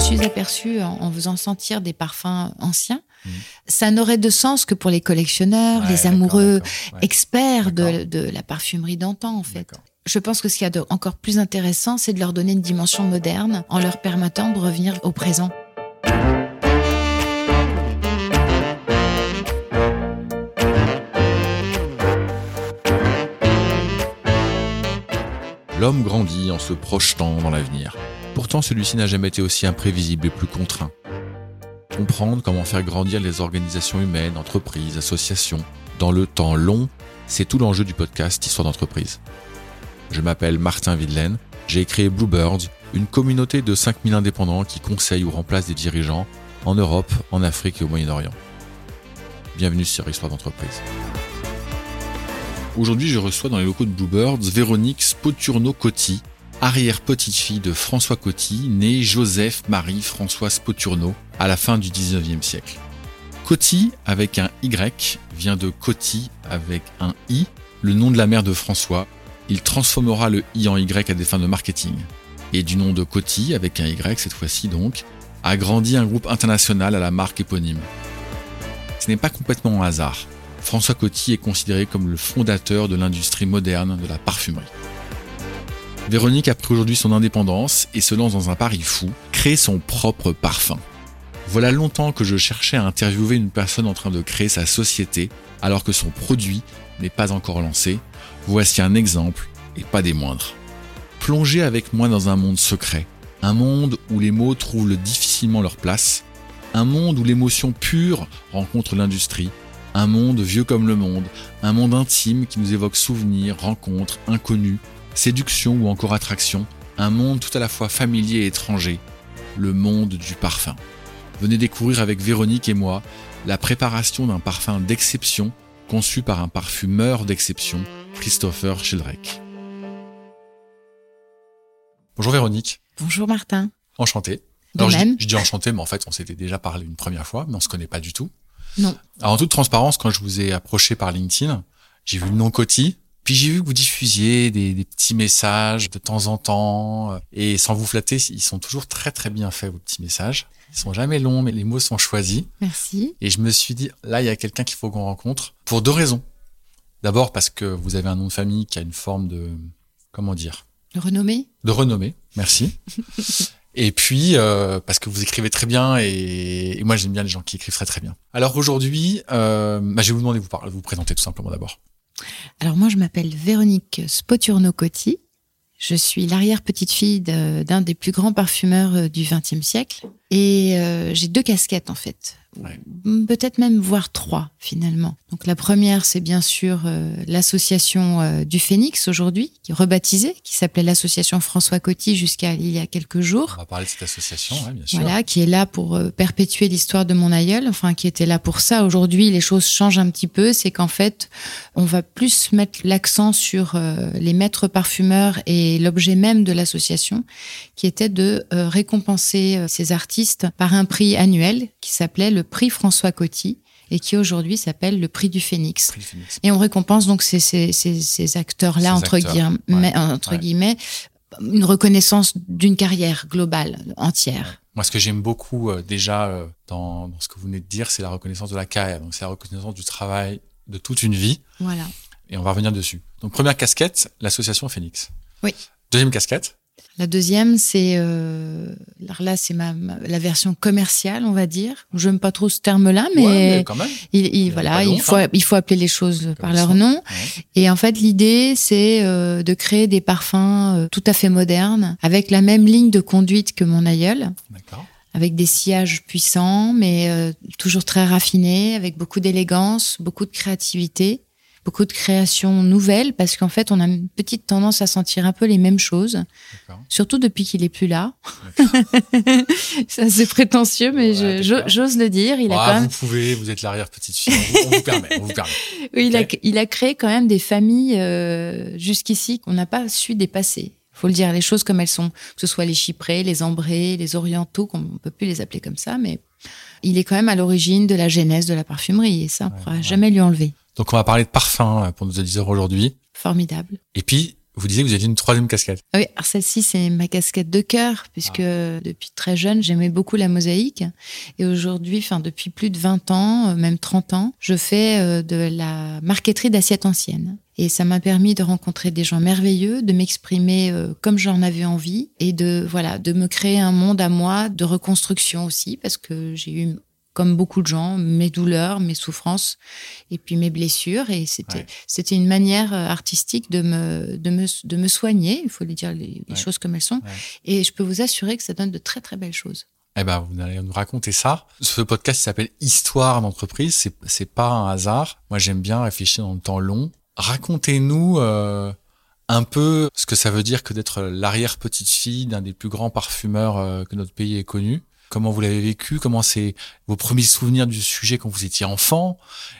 me suis aperçue en, en faisant sentir des parfums anciens, ça n'aurait de sens que pour les collectionneurs, Ouais, les amoureux, ouais. experts de, de la parfumerie d'antan, en fait. Je pense que ce qu'il y a de encore plus intéressant, c'est de leur donner une dimension moderne en leur permettant de revenir au présent. L'homme grandit en se projetant dans l'avenir. Pourtant, celui-ci n'a jamais été aussi imprévisible et plus contraint. Comprendre comment faire grandir les organisations humaines, entreprises, associations, dans le temps long, c'est tout l'enjeu du podcast Histoire d'entreprise. Je m'appelle Martin Videlaine, j'ai créé Bluebirds, une communauté de 5000 indépendants qui conseillent ou remplacent des dirigeants en Europe, en Afrique et au Moyen-Orient. Bienvenue sur Histoire d'entreprise. Aujourd'hui, je reçois dans les locaux de Bluebirds Véronique Spoturno-Coty, arrière-petite-fille de François Coty, née Joseph-Marie François Spoturno à la fin du 19e siècle. Coty, avec un Y, vient de Coty avec un I, le nom de la mère de François. Il transformera le I en Y à des fins de marketing. Et du nom de Coty, avec un Y cette fois-ci donc, a grandi un groupe international à la marque éponyme. Ce n'est pas complètement un hasard. François Coty est considéré comme le fondateur de l'industrie moderne de la parfumerie. Véronique a pris aujourd'hui son indépendance et se lance dans un pari fou, créer son propre parfum. Voilà longtemps que je cherchais à interviewer une personne en train de créer sa société alors que son produit n'est pas encore lancé. Voici un exemple et pas des moindres. Plongez avec moi dans un monde secret, un monde où les mots trouvent difficilement leur place, un monde où l'émotion pure rencontre l'industrie, un monde vieux comme le monde, un monde intime qui nous évoque souvenirs, rencontres, inconnus, séduction ou encore attraction, un monde tout à la fois familier et étranger, le monde du parfum. Venez découvrir avec Véronique et moi la préparation d'un parfum d'exception conçu par un parfumeur d'exception, Christopher Schildreck. Bonjour Véronique, Bonjour Martin. enchanté. De Alors, je, même. je dis enchanté, mais en fait, on s'était déjà parlé une première fois, mais on se connaît pas du tout. Non. Alors, en toute transparence, quand je vous ai approché par LinkedIn, j'ai vu le nom Coty, puis j'ai vu que vous diffusiez des, des petits messages de temps en temps, euh, et sans vous flatter, ils sont toujours très très bien faits, vos petits messages. Ils sont jamais longs, mais les mots sont choisis. Merci. Et je me suis dit, là, il y a quelqu'un qu'il faut qu'on rencontre, pour deux raisons. D'abord, parce que vous avez un nom de famille qui a une forme de, comment dire, Le renommé de renommée. Merci. Et puis euh, parce que vous écrivez très bien et, et moi j'aime bien les gens qui écrivent très très bien. Alors aujourd'hui, euh, bah, je vais vous demander de vous, par- de vous présenter tout simplement d'abord. Alors moi, je m'appelle Véronique Spoturno-Coty. Je suis l'arrière-petite-fille d'un des plus grands parfumeurs euh, du XXe siècle. Et euh, j'ai deux casquettes en fait. Ouais. Peut-être même voire trois finalement. Donc la première, c'est bien sûr euh, l'association euh, du Phénix aujourd'hui, qui est rebaptisée, qui s'appelait l'association François Coty jusqu'à il y a quelques On jours. va parler de cette association, ouais, bien sûr. Voilà, qui est là pour euh, perpétuer l'histoire de mon aïeul, enfin qui était là pour ça. Aujourd'hui, les choses changent un petit peu, c'est qu'en fait, on va plus mettre l'accent sur les maîtres parfumeurs et l'objet même de l'association, qui était de récompenser ces artistes par un prix annuel qui s'appelait le prix François Coty et qui aujourd'hui s'appelle le prix du Phénix. Prix. Et on récompense donc ces, ces, ces, ces acteurs-là, entre, acteurs, guillemets, ouais, entre ouais. guillemets, une reconnaissance d'une carrière globale, entière. Moi, ce que j'aime beaucoup euh, déjà euh, dans, dans ce que vous venez de dire, c'est la reconnaissance de la carrière. Donc c'est la reconnaissance du travail de toute une vie. Voilà. Et on va revenir dessus. Donc première casquette, l'association Phoenix. Oui. Deuxième casquette. La deuxième, c'est euh, alors là, c'est ma, ma- la version commerciale, on va dire. Je n'aime pas trop ce terme-là, mais, Ouais, mais quand même. il, voilà, il faut hein. il faut appeler les choses par leur nom. Ouais. Et en fait, l'idée, c'est euh, de créer des parfums euh, tout à fait modernes, avec la même ligne de conduite que mon aïeul. D'accord. avec des sillages puissants, mais euh, toujours très raffinés, avec beaucoup d'élégance, beaucoup de créativité, beaucoup de créations nouvelles, parce qu'en fait, on a une petite tendance à sentir un peu les mêmes choses, surtout depuis qu'il est plus là. C'est assez prétentieux, mais Ouais, j'ose le dire. Il a quand même, Vous pouvez, vous êtes l'arrière petite fille. On vous, on vous permet, on vous permet. oui, il, a, Ok. il a créé quand même des familles euh, jusqu'ici qu'on n'a pas su dépasser. Faut le dire, les choses comme elles sont, que ce soit les chyprés, les ambrés, les orientaux, qu'on ne peut plus les appeler comme ça, mais il est quand même à l'origine de la genèse de la parfumerie et ça, on ne Ouais, pourra ouais. jamais lui enlever. Donc on va parler de parfum euh, pour nos auditeurs aujourd'hui. Formidable. Et puis Vous disiez que vous aviez une troisième casquette. Oui, alors celle-ci, c'est ma casquette de cœur, puisque ah. depuis très jeune, j'aimais beaucoup la mosaïque. Et aujourd'hui, enfin, depuis plus de 20 ans, euh, même 30 ans, je fais euh, de la marqueterie d'assiettes anciennes. Et ça m'a permis de rencontrer des gens merveilleux, de m'exprimer comme j'en avais envie et de, voilà, de me créer un monde à moi de reconstruction aussi, parce que j'ai eu comme beaucoup de gens, mes douleurs, mes souffrances et puis mes blessures. Et c'était c'était une manière euh, artistique de me, de me, de me soigner, il faut les dire les, choses comme elles sont. Et je peux vous assurer que ça donne de très très belles choses. Eh ben, vous allez nous raconter ça. Ce podcast s'appelle Histoire d'entreprise. C'est, c'est pas un hasard. Moi, j'aime bien réfléchir dans le temps long. Racontez-nous euh, un peu ce que ça veut dire que d'être l'arrière petite fille d'un des plus grands parfumeurs euh, que notre pays ait connu comment vous l'avez vécu, comment c'est vos premiers souvenirs du sujet quand vous étiez enfant,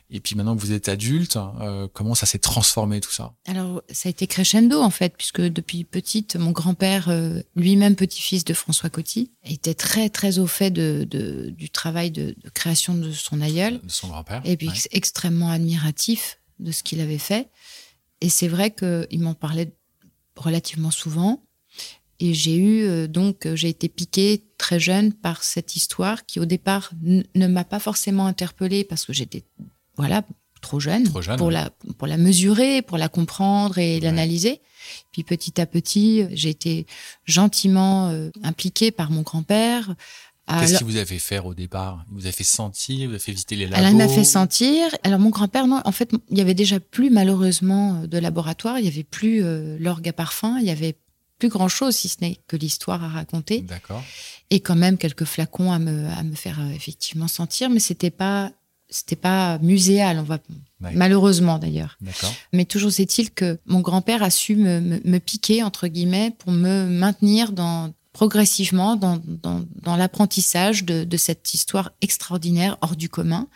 et puis maintenant que vous êtes adulte, euh, comment ça s'est transformé tout ça? Alors ça a été crescendo en fait, puisque depuis petite, mon grand-père, euh, lui-même petit-fils de François Coty, était très très au fait de, du travail de, création de son aïeul, de son grand-père, et puis extrêmement admiratif de ce qu'il avait fait. Et c'est vrai qu'il m'en parlait relativement souvent. Et j'ai eu euh, donc euh, j'ai été piquée très jeune par cette histoire qui au départ ne m'a pas forcément interpellée parce que j'étais voilà trop jeune, pour la pour la mesurer, pour la comprendre et l'analyser. Puis petit à petit, j'ai été gentiment euh, impliquée par mon grand-père. Qu'est-ce qu'il vous a fait faire au départ? Il vous a fait sentir, il vous a fait visiter les labos Elle m'a fait sentir. Alors mon grand-père, non, en fait, il y avait déjà plus malheureusement de laboratoire, il y avait plus l'orgue à parfum, il y avait plus grand chose si ce n'est que l'histoire à raconter. D'accord. Et quand même quelques flacons à me, à me faire euh, effectivement sentir, mais c'était pas c'était pas muséal, on va malheureusement d'ailleurs. Mais toujours est-il que mon grand-père a su me, me, piquer entre guillemets pour me maintenir dans progressivement dans, dans, dans l'apprentissage de, de cette histoire extraordinaire hors du commun.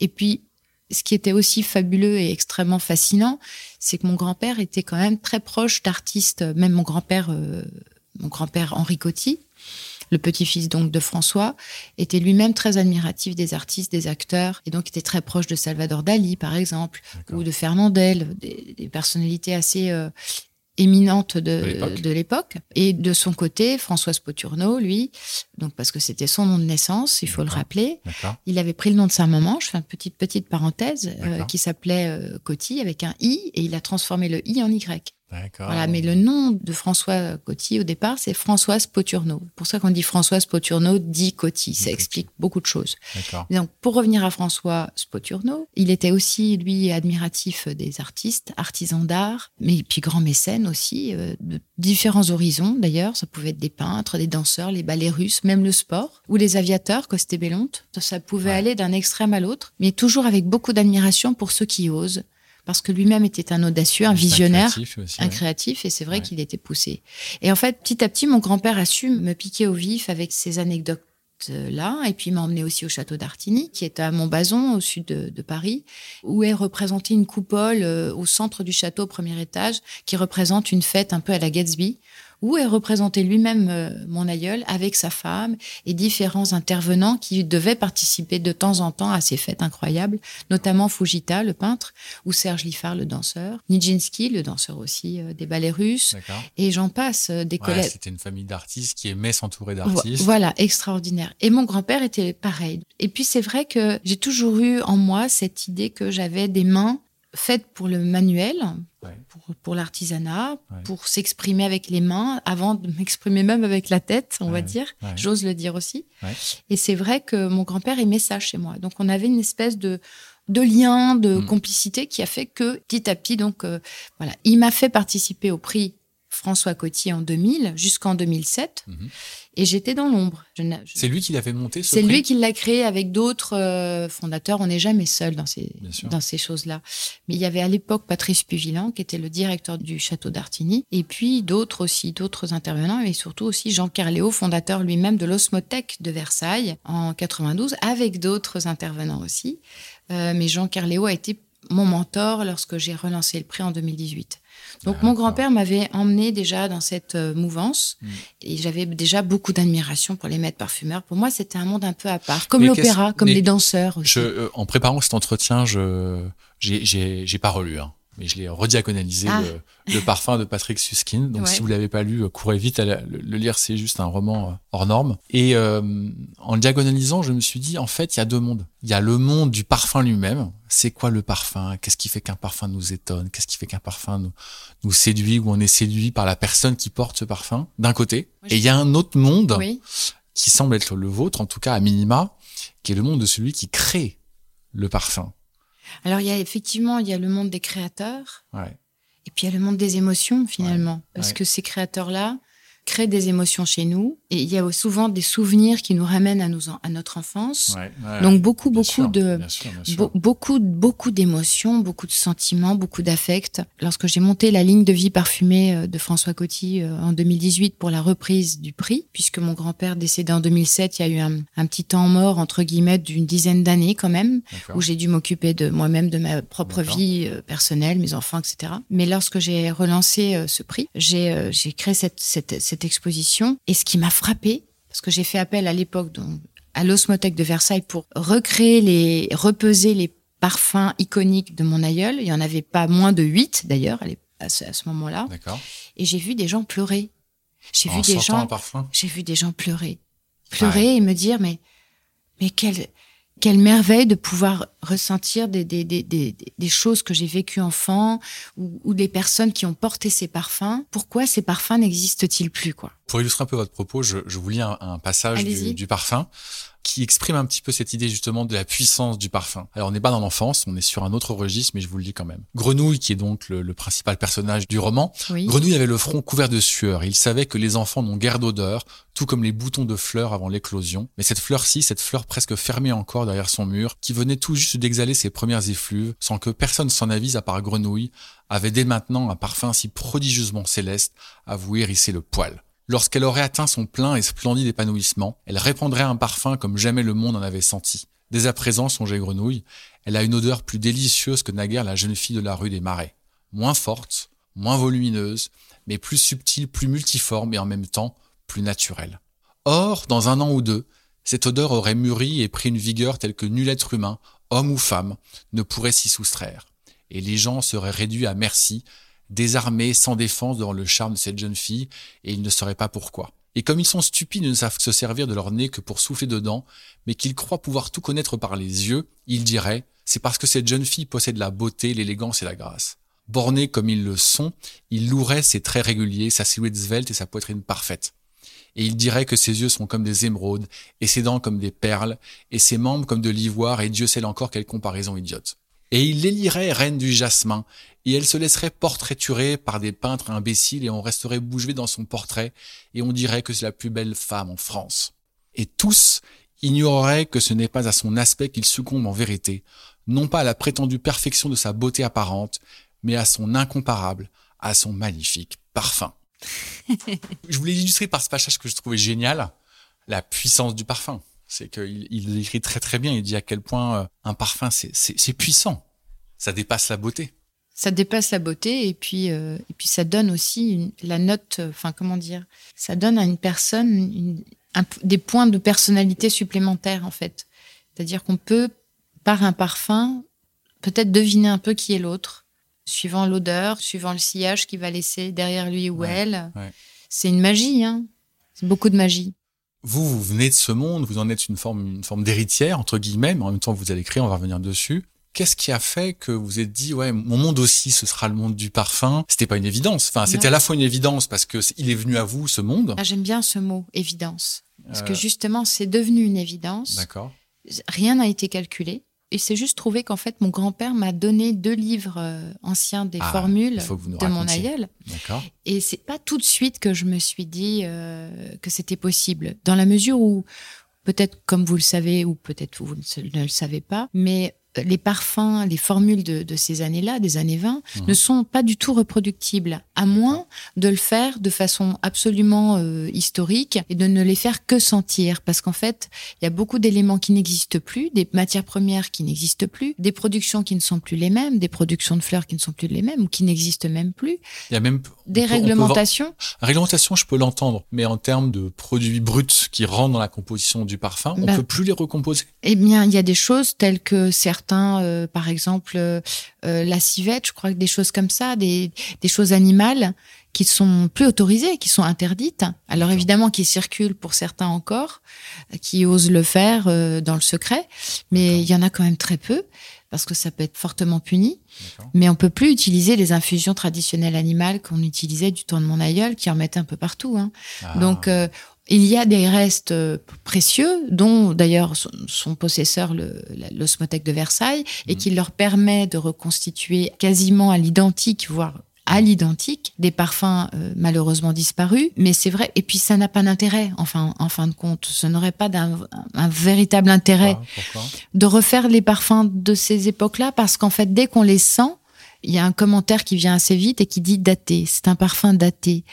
Et puis ce qui était aussi fabuleux et extrêmement fascinant, c'est que mon grand-père était quand même très proche d'artistes, même mon grand-père, euh, mon grand-père Henri Coty, le petit-fils donc de François, était lui-même très admiratif des artistes, des acteurs, et donc était très proche de Salvador Dali, par exemple, ou de Fernandel, des, personnalités assez euh, éminente de, l'époque. Et de son côté, Françoise Poturno, lui, donc parce que c'était son nom de naissance, il faut le rappeler, il avait pris le nom de sa maman, je fais une petite petite parenthèse, euh, qui s'appelait euh, Coty avec un i, et il a transformé le i en y. Voilà, mais le nom de François Coty au départ, c'est Françoise Poturno. Pour ça qu'on dit Françoise Poturno dit Coty. Ça explique beaucoup de choses. Donc, pour revenir à François Spoturno, il était aussi, lui, admiratif des artistes, artisans d'art, mais puis grand mécène aussi, euh, de différents horizons d'ailleurs. Ça pouvait être des peintres, des danseurs, les ballets russes, même le sport, ou les aviateurs, Costébélonte. Ça pouvait aller d'un extrême à l'autre, mais toujours avec beaucoup d'admiration pour ceux qui osent parce que lui-même était un audacieux, un visionnaire, un créatif, et c'est vrai qu'il était poussé. Et en fait, petit à petit, mon grand-père a su me piquer au vif avec ses anecdotes là, et puis m'a emmené aussi au château d'Artigny, qui est à Montbazon, au sud de, Paris, où est représentée une coupole euh, au centre du château, au premier étage, qui représente une fête un peu à la Gatsby, où est représenté lui-même euh, mon aïeul avec sa femme et différents intervenants qui devaient participer de temps en temps à ces fêtes incroyables, notamment Fujita, le peintre, ou Serge Liffard, le danseur, Nijinsky, le danseur aussi euh, des ballets russes, et j'en passe, euh, des collègues. C'était une famille d'artistes qui aimait s'entourer d'artistes. Voilà, extraordinaire. Et mon grand-père était pareil. Et puis c'est vrai que j'ai toujours eu en moi cette idée que j'avais des mains faites pour le manuel, pour, pour l'artisanat, pour s'exprimer avec les mains, avant de m'exprimer même avec la tête, on va dire. J'ose le dire aussi. Et c'est vrai que mon grand-père aimait ça chez moi. Donc on avait une espèce de de lien, de mm. complicité qui a fait que petit à petit, donc euh, voilà, il m'a fait participer au prix François Coty en 2000 jusqu'en 2007. Mhm. Et j'étais dans l'ombre. C'est lui qui l'avait monté C'est lui qui l'a créé avec d'autres euh, fondateurs. On n'est jamais seul dans ces, dans ces choses-là. Mais il y avait à l'époque Patrice Puvillan, qui était le directeur du château d'Artigny, et puis d'autres aussi, d'autres intervenants, et surtout aussi Jean Carléo, fondateur lui-même de l'Osmothèque de Versailles en 92, avec d'autres intervenants aussi. Euh, mais Jean Carléo a été mon mentor lorsque j'ai relancé le prix en 2018. Donc mon grand-père m'avait emmené déjà dans cette euh, mouvance mm. et j'avais déjà beaucoup d'admiration pour les maîtres parfumeurs. Pour moi, c'était un monde un peu à part, comme l'opéra, comme les danseurs. Je, euh, en préparant cet entretien, je j'ai pas relu. Hein. Mais je l'ai rediagonalisé Ah. le, le parfum de Patrick Susskind. Donc Ouais. si vous l'avez pas lu, euh, courez vite à la- le, le lire. C'est juste un roman euh, hors norme. Et euh, en le diagonalisant, je me suis dit en fait, il y a deux mondes. Il y a le monde du parfum lui-même. C'est quoi le parfum? Qu'est-ce qui fait qu'un parfum nous étonne? Qu'est-ce qui fait qu'un parfum nous, nous séduit ou on est séduit par la personne qui porte ce parfum? D'un côté. Et il y a un autre monde Oui. qui semble être le vôtre, en tout cas à minima, qui est le monde de celui qui crée le parfum. Alors, il y a effectivement, il y a le monde des créateurs Ouais. et puis il y a le monde des émotions, finalement. Parce ouais. que ces créateurs-là créent des émotions chez nous et il y a souvent des souvenirs qui nous ramènent à, en- à notre enfance. Ouais, ouais. Donc, beaucoup, beaucoup sûr, de, bien sûr, bien sûr. Be- beaucoup, beaucoup d'émotions, beaucoup de sentiments, beaucoup d'affects. Lorsque j'ai monté la ligne de vie parfumée euh, de François Coty euh, en 2018 pour la reprise du prix, puisque mon grand-père décédé en 2007, il y a eu un, un petit temps mort entre guillemets d'une dizaine d'années quand même, où j'ai dû m'occuper de moi-même, de ma propre vie euh, personnelle, mes enfants, etc. Mais lorsque j'ai relancé ce prix, j'ai j'ai créé cette, cette, cette exposition. Et ce qui m'a frappé, parce que j'ai fait appel à l'époque à l'osmothèque de Versailles pour recréer les, repeser les parfums iconiques de mon aïeul. Il y en avait pas moins de huit d'ailleurs à ce, moment-là. D'accord. Et j'ai vu des gens pleurer. J'ai vu des gens j'ai vu des gens pleurer. Pleurer et me dire, mais, mais quelle, quelle merveille de pouvoir ressentir des, des, des, des, choses que j'ai vécues enfant ou, ou des personnes qui ont porté ces parfums. Pourquoi ces parfums n'existent-ils plus, quoi? Pour illustrer un peu votre propos, je, je vous lis un, un passage du, du parfum qui exprime un petit peu cette idée justement de la puissance du parfum. Alors on n'est pas dans l'enfance, on est sur un autre registre, mais je vous le dis quand même. Grenouille, qui est donc le, le principal personnage du roman, Oui. Grenouille avait le front couvert de sueur. Il savait que les enfants n'ont guère d'odeur, tout comme les boutons de fleurs avant l'éclosion. Mais cette fleur-ci, cette fleur presque fermée encore derrière son mur, qui venait tout juste d'exhaler ses premières effluves, sans que personne s'en avise à part Grenouille, avait dès maintenant un parfum si prodigieusement céleste à vous hérisser le poil. Lorsqu'elle aurait atteint son plein et splendide épanouissement, elle répandrait un parfum comme jamais le monde en avait senti. Dès à présent, songeait Grenouille, elle a une odeur plus délicieuse que naguère la jeune fille de la rue des Marais. Moins forte, moins volumineuse, mais plus subtile, plus multiforme et en même temps plus naturelle. Or, dans un an ou deux, cette odeur aurait mûri et pris une vigueur telle que nul être humain, homme ou femme, ne pourrait s'y soustraire. Et les gens seraient réduits à merci, désarmés, sans défense devant le charme de cette jeune fille, et ils ne sauraient pas pourquoi. Et comme ils sont stupides et ne savent se servir de leur nez que pour souffler dedans, mais qu'ils croient pouvoir tout connaître par les yeux, ils diraient, c'est parce que cette jeune fille possède la beauté, l'élégance et la grâce. Bornés comme ils le sont, ils loueraient ses traits réguliers, sa silhouette svelte et sa poitrine parfaite. Et ils diraient que ses yeux sont comme des émeraudes, et ses dents comme des perles, et ses membres comme de l'ivoire, et Dieu sait encore quelle comparaison idiote. Et ils l'éliraient reine du jasmin, et elle se laisserait portraiturer par des peintres imbéciles, et on resterait bouche bée dans son portrait, et on dirait que c'est la plus belle femme en France. Et tous ignoreraient que ce n'est pas à son aspect qu'il succombe en vérité, non pas à la prétendue perfection de sa beauté apparente, mais à son incomparable, à son magnifique parfum. je voulais illustrer par ce passage que je trouvais génial, la puissance du parfum. C'est qu'il il écrit très très bien, il dit à quel point euh, un parfum c'est- puissant, ça dépasse la beauté. Ça dépasse la beauté et puis, euh, et puis ça donne aussi une- la note, euh, enfin, comment dire, ça donne à une personne une- un p- des points de personnalité supplémentaires, en fait. C'est-à-dire qu'on peut, par un parfum, peut-être deviner un peu qui est l'autre, suivant l'odeur, suivant le sillage qu'il va laisser derrière lui ou Ouais, elle. ouais. C'est une magie, hein. C'est beaucoup de magie. Vous, vous venez de ce monde, vous en êtes une forme, une forme d'héritière, entre guillemets, mais en même temps, vous allez écrire, on va revenir dessus. Qu'est-ce qui a fait que vous vous êtes dit, ouais, mon monde aussi, ce sera le monde du parfum? C'était pas une évidence. Enfin, c'était à la fois une évidence parce que il est venu à vous, ce monde. Ah, J'aime bien ce mot, évidence. Parce que Euh, justement, c'est devenu une évidence. D'accord. rien n'a été calculé. Et c'est juste trouvé qu'en fait, mon grand-père m'a donné deux livres euh, anciens des Ah, formules de mon aïeul. Et c'est pas tout de suite que je me suis dit euh, que c'était possible. Dans la mesure où, peut-être comme vous le savez, ou peut-être vous ne le savez pas, mais les parfums, les formules de, de ces années-là, des années 20, Mhm. ne sont pas du tout reproductibles, à moins de le faire de façon absolument euh, historique et de ne les faire que sentir. Parce qu'en fait, il y a beaucoup d'éléments qui n'existent plus, des matières premières qui n'existent plus, des productions qui ne sont plus les mêmes, des productions de fleurs qui ne sont plus les mêmes ou qui n'existent même plus, Il y a même des peut- on peut réglementations. Réglementation, je peux l'entendre, mais en termes de produits bruts qui rentrent dans la composition du parfum, on Bah. peut plus les recomposer. Eh bien, il y a des choses telles que certains certains, euh, par exemple, euh, euh, la civette, je crois que des choses comme ça, des, des choses animales qui sont plus autorisées, qui sont interdites. Alors évidemment, qui circulent pour certains encore, qui osent le faire dans le secret, mais il y en a quand même très peu parce que ça peut être fortement puni. Mais on peut plus utiliser les infusions traditionnelles animales qu'on utilisait du temps de mon aïeul, qui en mettaient un peu partout. Hein. Ah. Donc il y a des restes euh, précieux, dont d'ailleurs son, possesseur, l'osmothèque de Versailles, et mm. qui leur permet de reconstituer quasiment à l'identique, voire à l'identique, des parfums euh, malheureusement disparus. Mais c'est vrai, et puis ça n'a pas d'intérêt, enfin, en fin de compte. Ce n'aurait pas d'un un véritable intérêt de refaire les parfums de ces époques-là, parce qu'en fait, dès qu'on les sent, il y a un commentaire qui vient assez vite et qui dit daté. C'est un parfum daté.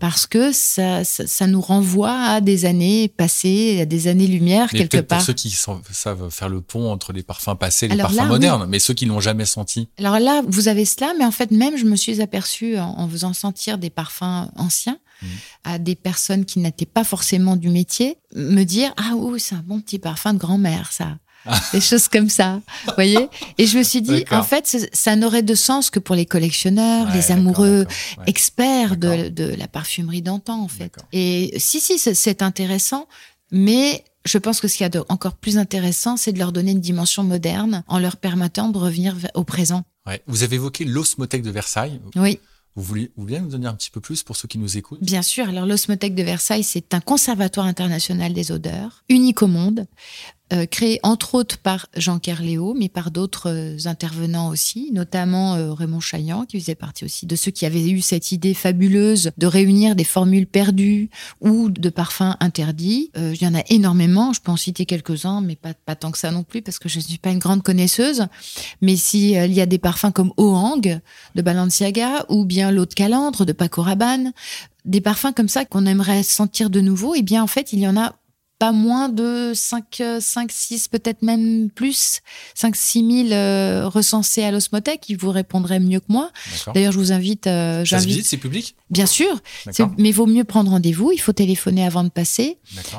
Parce que ça, ça, nous renvoie à des années passées, à des années-lumière, quelque part. Pour ceux qui savent faire le pont entre les parfums passés et les parfums modernes, mais ceux qui l'ont jamais senti. Alors là, vous avez cela, mais en fait, même, je me suis aperçue en, en faisant sentir des parfums anciens mmh. à des personnes qui n'étaient pas forcément du métier, me dire Ah, oui, c'est un bon petit parfum de grand-mère, ça. des choses comme ça, vous voyez. Et je me suis dit, en fait, ça n'aurait de sens que pour les collectionneurs, les amoureux experts de, de, la parfumerie d'antan, en fait. Et si, si, c'est intéressant, mais je pense que ce qu'il y a de encore plus intéressant, c'est de leur donner une dimension moderne en leur permettant de revenir au présent. Ouais. Vous avez évoqué l'osmothèque de Versailles. Oui. Vous voulez, vous voulez nous donner un petit peu plus pour ceux qui nous écoutent? Bien sûr. Alors, l'Osmothèque de Versailles, c'est un conservatoire international des odeurs, unique au monde, euh, créé entre autres par Jean Kerléo, mais par d'autres euh, intervenants aussi, notamment euh, Raymond Chaillant, qui faisait partie aussi de ceux qui avaient eu cette idée fabuleuse de réunir des formules perdues ou de parfums interdits. il y en a énormément, je peux en citer quelques-uns, mais pas, tant que ça non plus, parce que je ne suis pas une grande connaisseuse. Mais s'il il y a des parfums comme Ohang de Balenciaga, ou bien l'eau de calandre de Paco Rabanne, des parfums comme ça qu'on aimerait sentir de nouveau, eh bien en fait, il y en a pas moins de 5, 5 6, peut-être même plus, 5, 6 000 recensés à l'osmothèque. Ils vous répondraient mieux que moi. D'ailleurs, je vous invite. Euh, ça se visite, c'est public? Bien sûr. Mais vaut mieux prendre rendez-vous. Il faut téléphoner avant de passer.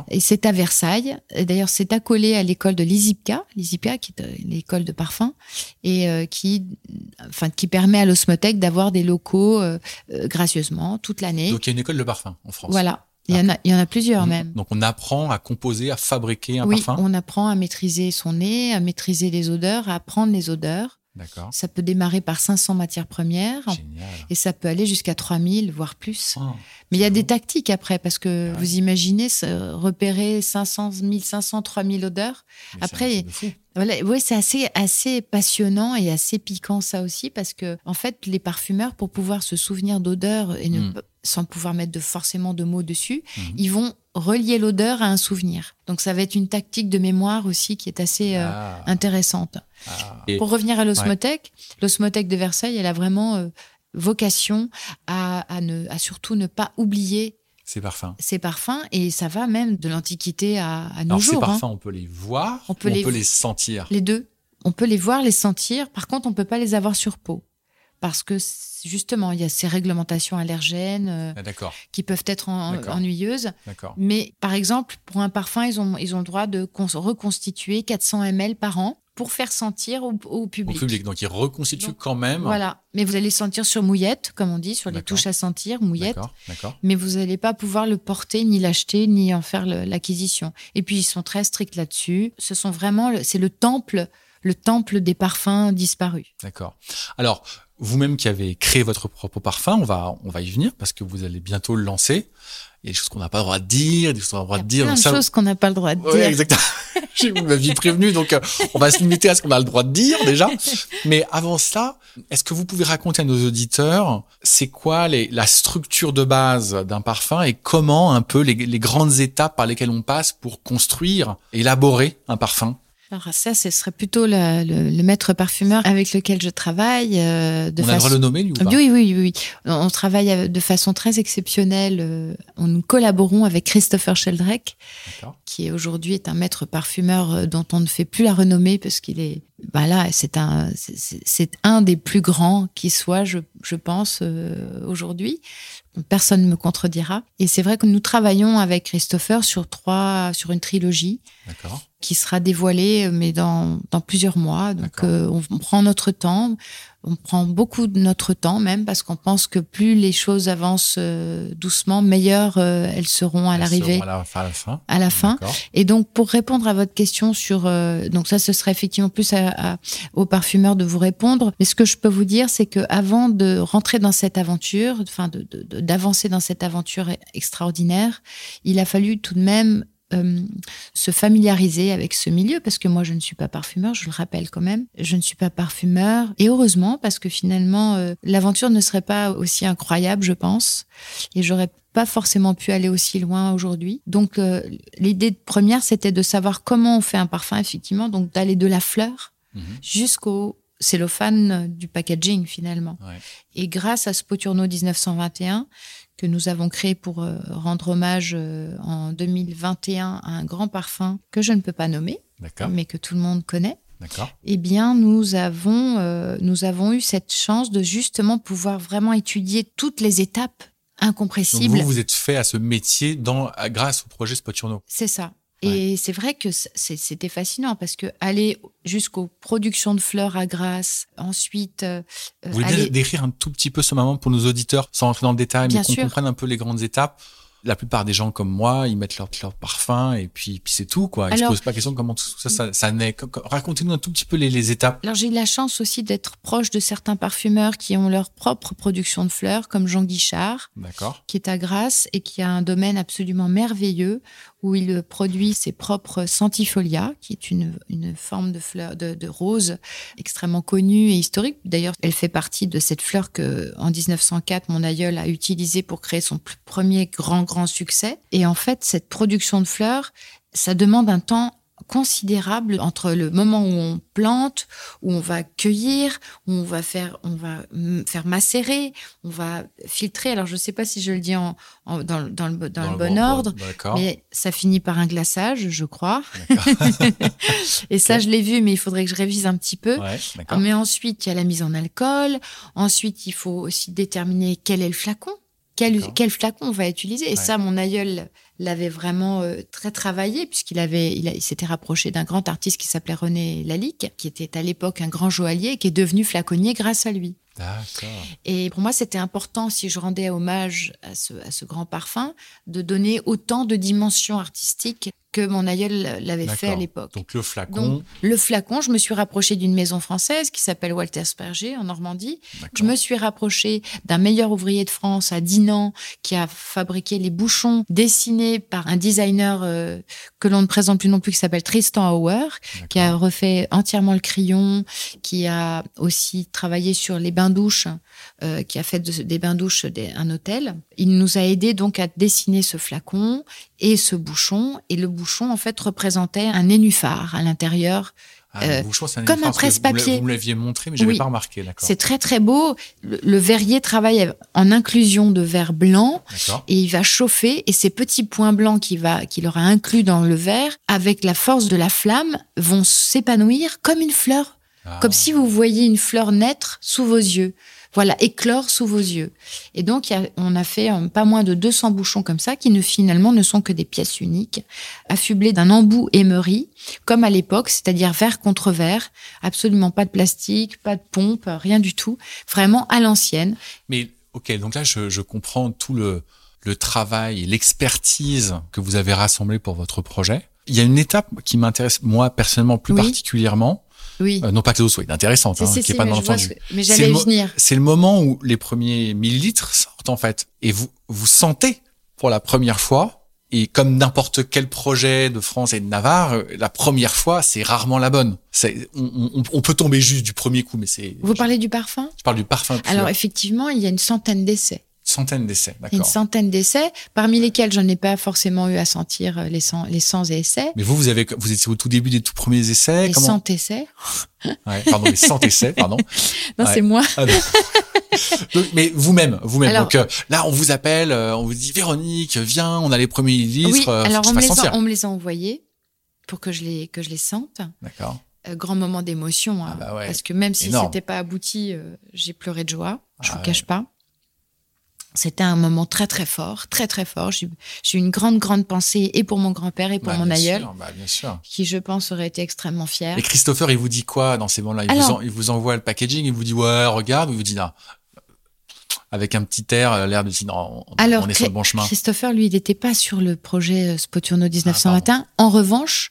Et c'est à Versailles. D'ailleurs, c'est accolé à l'école de l'ISIPCA, l'ISIPCA qui est euh, l'école de parfum, et euh, qui, enfin, qui permet à l'osmothèque d'avoir des locaux euh, gracieusement toute l'année. Donc il y a une école de parfum en France. Voilà. Il y, en a, il y en a plusieurs même. Donc on apprend à composer, à fabriquer un oui, parfum. On apprend à maîtriser son nez, à maîtriser les odeurs, à apprendre les odeurs. D'accord. Ça peut démarrer par 500 matières premières Génial. et ça peut aller jusqu'à 3000 voire plus. Oh, Mais il y a des tactiques après parce que vous imaginez repérer 500, 1500, 3000 odeurs. après, voilà, oui, c'est assez assez passionnant et assez piquant ça aussi parce que en fait les parfumeurs pour pouvoir se souvenir d'odeurs et ne hmm sans pouvoir mettre de, forcément de mots dessus, mhm. ils vont relier l'odeur à un souvenir. Donc ça va être une tactique de mémoire aussi qui est assez euh, ah. intéressante. Ah. Pour revenir à l'osmothèque, l'osmothèque de Versailles, elle a vraiment euh, vocation à, ne, à surtout ne pas oublier ces parfums. Ces parfums, et ça va même de l'Antiquité à, à nos Alors, jours. Ces parfums, on peut les voir, on peut, les, on peut les sentir? Les deux. On peut les voir, les sentir. Par contre, on peut pas les avoir sur peau parce que justement, il y a ces réglementations allergènes euh, ah, qui peuvent être ennuyeuses. Mais par exemple, pour un parfum, ils ont, ils ont le droit de reconstituer 400 ml par an pour faire sentir au, public. Au public, donc ils reconstituent quand même. Voilà, mais vous allez sentir sur mouillette, comme on dit, sur les touches à sentir, mouillette. Mais vous n'allez pas pouvoir le porter, ni l'acheter, ni en faire l'acquisition. Et puis ils sont très stricts là-dessus. Ce sont vraiment, c'est le temple, le temple des parfums disparus. D'accord. Alors, vous-même qui avez créé votre propre parfum, on va, on va y venir parce que vous allez bientôt le lancer. Il y a des choses qu'on n'a pas le droit de dire, des choses qu'on a le droit de dire. Plein de choses qu'on n'a pas le droit de dire. Oui, exactement. J'ai ma vie prévenue, donc euh, on va se limiter à ce qu'on a le droit de dire déjà. Mais avant ça, est-ce que vous pouvez raconter à nos auditeurs c'est quoi les, la structure de base d'un parfum et comment un peu les, les grandes étapes par lesquelles on passe pour construire, élaborer un parfum? Alors ça, ce serait plutôt le, le, maître parfumeur avec lequel je travaille. Euh, de on façon... a le nommer, lui, ou pas oui, oui, oui, oui. On travaille de façon très exceptionnelle. Euh, on nous collaborons avec Christopher Sheldrake, qui aujourd'hui est un maître parfumeur euh, dont on ne fait plus la renommée parce qu'il est, bah là, c'est un, c'est un des plus grands qui soit, je, je pense, aujourd'hui Personne ne me contredira. Et c'est vrai que nous travaillons avec Christopher sur trois, sur une trilogie qui sera dévoilée, mais dans, dans plusieurs mois. Donc, euh, on prend notre temps on prend beaucoup de notre temps même parce qu'on pense que plus les choses avancent euh, doucement, meilleures euh, elles seront à l'arrivée. À, la fin. À la fin. Et donc pour répondre à votre question sur, euh, donc ça ce serait effectivement plus à, aux parfumeurs de vous répondre. Mais ce que je peux vous dire, c'est que avant de rentrer dans cette aventure, enfin d'avancer dans cette aventure extraordinaire, il a fallu tout de même euh, se familiariser avec ce milieu parce que moi je ne suis pas parfumeur, je le rappelle quand même. Je ne suis pas parfumeur et heureusement parce que finalement euh, l'aventure ne serait pas aussi incroyable, je pense, et j'aurais pas forcément pu aller aussi loin aujourd'hui. Donc euh, l'idée première c'était de savoir comment on fait un parfum effectivement, donc d'aller de la fleur mhm. jusqu'au cellophane du packaging finalement. Et grâce à ce Spoturno 1921, que nous avons créé pour euh, rendre hommage euh, en 2021 à un grand parfum que je ne peux pas nommer, mais que tout le monde connaît. Eh bien, nous avons, euh, nous avons eu cette chance de justement pouvoir vraiment étudier toutes les étapes incompressibles. Donc vous, vous êtes fait à ce métier dans, grâce au projet Spoturno. C'est ça. Et c'est vrai que c'était fascinant parce que aller jusqu'aux productions de fleurs à Grasse, ensuite. Euh, Vous voulez décrire un tout petit peu ce moment pour nos auditeurs, sans rentrer dans le détail, mais qu'on comprenne un peu les grandes étapes la plupart des gens comme moi, ils mettent leur, leur parfum et puis, puis c'est tout, quoi. Ils se posent pas question comment tout ça, ça, ça naît. Racontez-nous un tout petit peu les, les étapes. Alors, j'ai eu la chance aussi d'être proche de certains parfumeurs qui ont leur propre production de fleurs, comme Jean Guichard. Qui est à Grasse et qui a un domaine absolument merveilleux où il produit ses propres Santifolia, qui est une, une forme de fleur de, de rose extrêmement connue et historique. D'ailleurs, elle fait partie de cette fleur que, en 1904, mon aïeul a utilisée pour créer son premier grand, grand succès. Et en fait, cette production de fleurs, ça demande un temps considérable entre le moment où on plante, où on va cueillir, où on va faire, on va faire macérer, on va filtrer. Alors je ne sais pas si je le dis en, dans, le, dans, le, bon, ordre, mais ça finit par un glaçage, je crois. Et ça, je l'ai vu, mais il faudrait que je révise un petit peu. mais ensuite, il y a la mise en alcool. Ensuite, il faut aussi déterminer quel est le flacon. Quel, quel flacon on va utiliser Et ça, mon aïeul l'avait vraiment euh, très travaillé puisqu'il avait, il, s'était rapproché d'un grand artiste qui s'appelait René Lalique, qui était à l'époque un grand joaillier et qui est devenu flaconnier grâce à lui. Et pour moi, c'était important, si je rendais hommage à ce, à ce grand parfum, de donner autant de dimensions artistiques que mon aïeul l'avait fait à l'époque. Donc le flacon. le flacon, je me suis rapprochée d'une maison française qui s'appelle Walter Sperger en Normandie. Je me suis rapprochée d'un meilleur ouvrier de France à Dinan qui a fabriqué les bouchons dessinés par un designer euh, que l'on ne présente plus non plus qui s'appelle Tristan Hauer, qui a refait entièrement le crayon, qui a aussi travaillé sur les bains-douches, euh, qui a fait des bains-douches un hôtel. Il nous a aidé donc à dessiner ce flacon et ce bouchon. Et le bouchon, en fait, représentait un nénuphar à l'intérieur. Ah, euh, comme un presse-papier. Vous l'aviez montré, mais je n'avais pas remarqué. C'est très très beau. Le, verrier travaille en inclusion de verre blanc et il va chauffer et ces petits points blancs qu'il aura inclus dans le verre, avec la force de la flamme, vont s'épanouir comme une fleur, ah. comme si vous voyiez une fleur naître sous vos yeux voilà, éclore sous vos yeux. Et donc, on a fait euh, pas moins de 200 bouchons comme ça, qui ne finalement ne sont que des pièces uniques, affublées d'un embout émery, comme à l'époque, c'est-à-dire verre contre verre, absolument pas de plastique, pas de pompe, rien du tout, vraiment à l'ancienne. Mais ok, donc là, je, comprends tout le, travail et l'expertise que vous avez rassemblé pour votre projet. Il y a une étape qui m'intéresse moi personnellement plus particulièrement, oui. Euh, non pas que l'eau soit intéressante, hein, qui est pas dans Mais j'allais venir. C'est le moment où les premiers millilitres sortent en fait, et vous vous sentez pour la première fois. Et comme n'importe quel projet de France et de Navarre, euh, la première fois, c'est rarement la bonne. On, on, peut tomber juste du premier coup, mais c'est. Vous parlez du parfum? Je parle du parfum. Alors effectivement, il y a une centaine d'essais. D'essais, d'accord. Une centaine d'essais, parmi lesquels je n'ai pas forcément eu à sentir euh, les 100, les 100 essais. Mais vous, vous avez, vous étiez au tout début des tout premiers essais. Les Comment... 100 essais. Ouais, pardon, les 100 essais, pardon. Non, c'est moi. Ah, mais vous-même, vous-même. Donc euh, là, on vous appelle, euh, on vous dit Véronique, viens, on a les premiers litres. Oui, alors on me, les a, on me, les a, envoyés pour que je les que je les sente. D'accord. grand moment d'émotion, hein, ah bah ouais. parce que même si c'était pas abouti, j'ai pleuré de joie. Je ah vous cache pas. C'était un moment très très fort, très très fort. J'ai eu une grande grande pensée et pour mon grand-père et pour Bah, mon aïeul, sûr, bah, bien sûr. qui je pense aurait été extrêmement fier. Et Christopher, il vous dit quoi dans ces moments-là? Il, vous Alors- en- il vous envoie le packaging, il vous dit ouais, regarde, il vous dit non. Avec un petit air, euh, l'air de dire non, on, Alors, on est sur le bon chemin. Christopher, lui, il n'était pas sur le projet euh, Spoturno Ah, 1921. en revanche,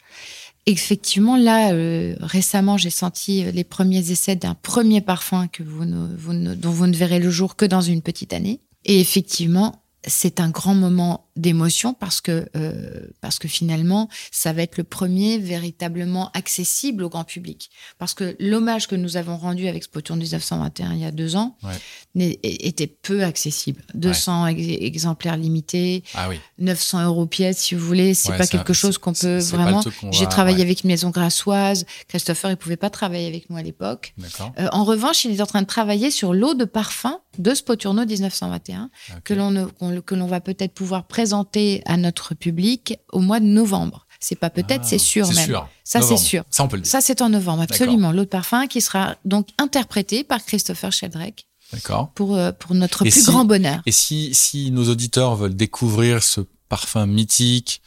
effectivement, là, euh, récemment, j'ai senti les premiers essais d'un premier parfum que vous ne- vous ne- dont vous ne verrez le jour que dans une petite année. Et effectivement, c'est un grand moment d'émotion parce que euh, parce que finalement, ça va être le premier véritablement accessible au grand public. Parce que l'hommage que nous avons rendu avec Spoturno 1921 il y a deux ans Ouais. était peu accessible. 200 ex- exemplaires limités, Ah oui. 900 euros pièce, si vous voulez. C'est Ouais, pas quelque chose qu'on peut vraiment. J'ai va- travaillé avec une maison grassoise. Christopher, il pouvait pas travailler avec nous à l'époque. Euh, en revanche, il est en train de travailler sur l'eau de parfum de Spoturno 1921 Ok. que l'on que l'on va peut-être pouvoir présenter à notre public au mois de novembre. C'est pas peut-être, Ah, c'est sûr c'est même. sûr. Ça, c'est sûr. Ça, on peut le dire. Ça, c'est en novembre, absolument. L'eau de parfum qui sera donc interprété par Christopher Sheldrake D'accord. pour, euh, pour notre Et plus si- grand bonheur. Et si, si nos auditeurs veulent découvrir ce parfum mythique,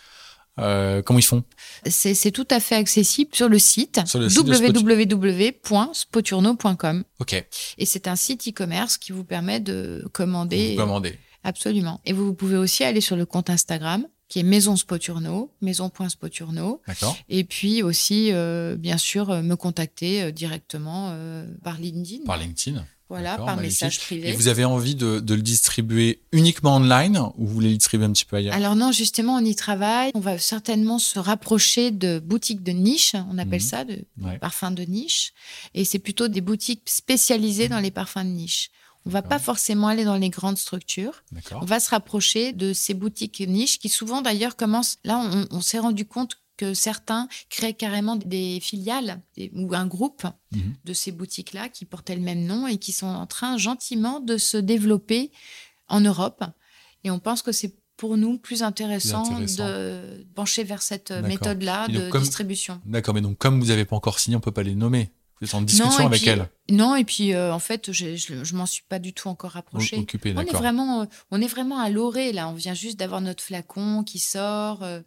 euh, comment ils font? C'est tout à fait accessible sur le site, www.spoturno.com. Ok. Et c'est un site e-commerce qui vous permet de commander. Vous commandez. Absolument. Et vous pouvez aussi aller sur le compte Instagram qui est Maison Spoturno, maison.spoturno. D'accord. Et puis aussi, euh, bien sûr, euh, me contacter euh, directement euh, par LinkedIn. Par LinkedIn. voilà, par magnifique. message privé. Et vous avez envie de, de le distribuer uniquement online ou vous voulez le distribuer un petit peu ailleurs? Alors non, justement, on y travaille. On va certainement se rapprocher de boutiques de niche, on appelle Mhm. ça, de Ouais. parfums de niche. Et c'est plutôt des boutiques spécialisées dans les parfums de niche. On va pas forcément aller dans les grandes structures. On va se rapprocher de ces boutiques niches qui souvent d'ailleurs commencent. Là, on, on s'est rendu compte que certains créent carrément des filiales des- ou un groupe Mhm. de ces boutiques-là qui portaient le même nom et qui sont en train gentiment de se développer en Europe. Et on pense que c'est pour nous plus intéressant, intéressant. de pencher vers cette méthode-là de comme- distribution. D'accord, mais donc comme vous n'avez pas encore signé, on peut pas les nommer. Vous êtes en discussion et avec puis- elles. Non, et puis euh, en fait, je, je, je m'en suis pas du tout encore rapprochée. Occupé, On est vraiment, euh, on est vraiment à l'orée là. On vient juste d'avoir notre flacon qui sort euh,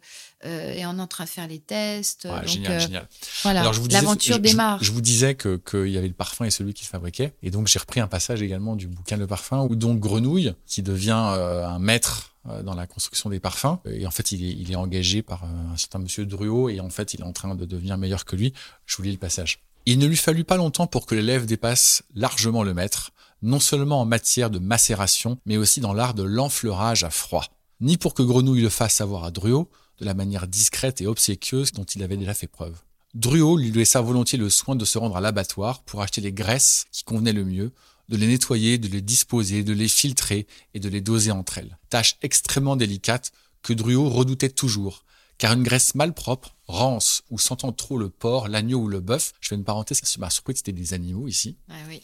et on est en train de faire les tests. Ouais, Donc, génial, génial. Voilà, l'aventure démarre. Je, vous disais que qu'il y avait le parfum et celui qui le fabriquait, et donc j'ai repris un passage également du bouquin Le Parfum, où donc Grenouille, qui devient un maître dans la construction des parfums, et en fait il est, il est engagé par un certain Monsieur Druot, et en fait il est en train de devenir meilleur que lui. Je vous lis le passage. Il ne lui fallut pas longtemps pour que l'élève dépasse largement le maître, non seulement en matière de macération, mais aussi dans l'art de l'enfleurage à froid. Ni pour que Grenouille le fasse savoir à Druot, de la manière discrète et obséquieuse dont il avait déjà fait preuve. Druot lui laissa volontiers le soin de se rendre à l'abattoir pour acheter les graisses qui convenaient le mieux, de les nettoyer, de les disposer, de les filtrer et de les doser entre elles. Tâche extrêmement délicate que Druot redoutait toujours, car une graisse malpropre, rance ou sentant trop le porc, l'agneau ou le bœuf, je fais une parenthèse, ça m'a surpris que c'était des animaux ici, Ah oui.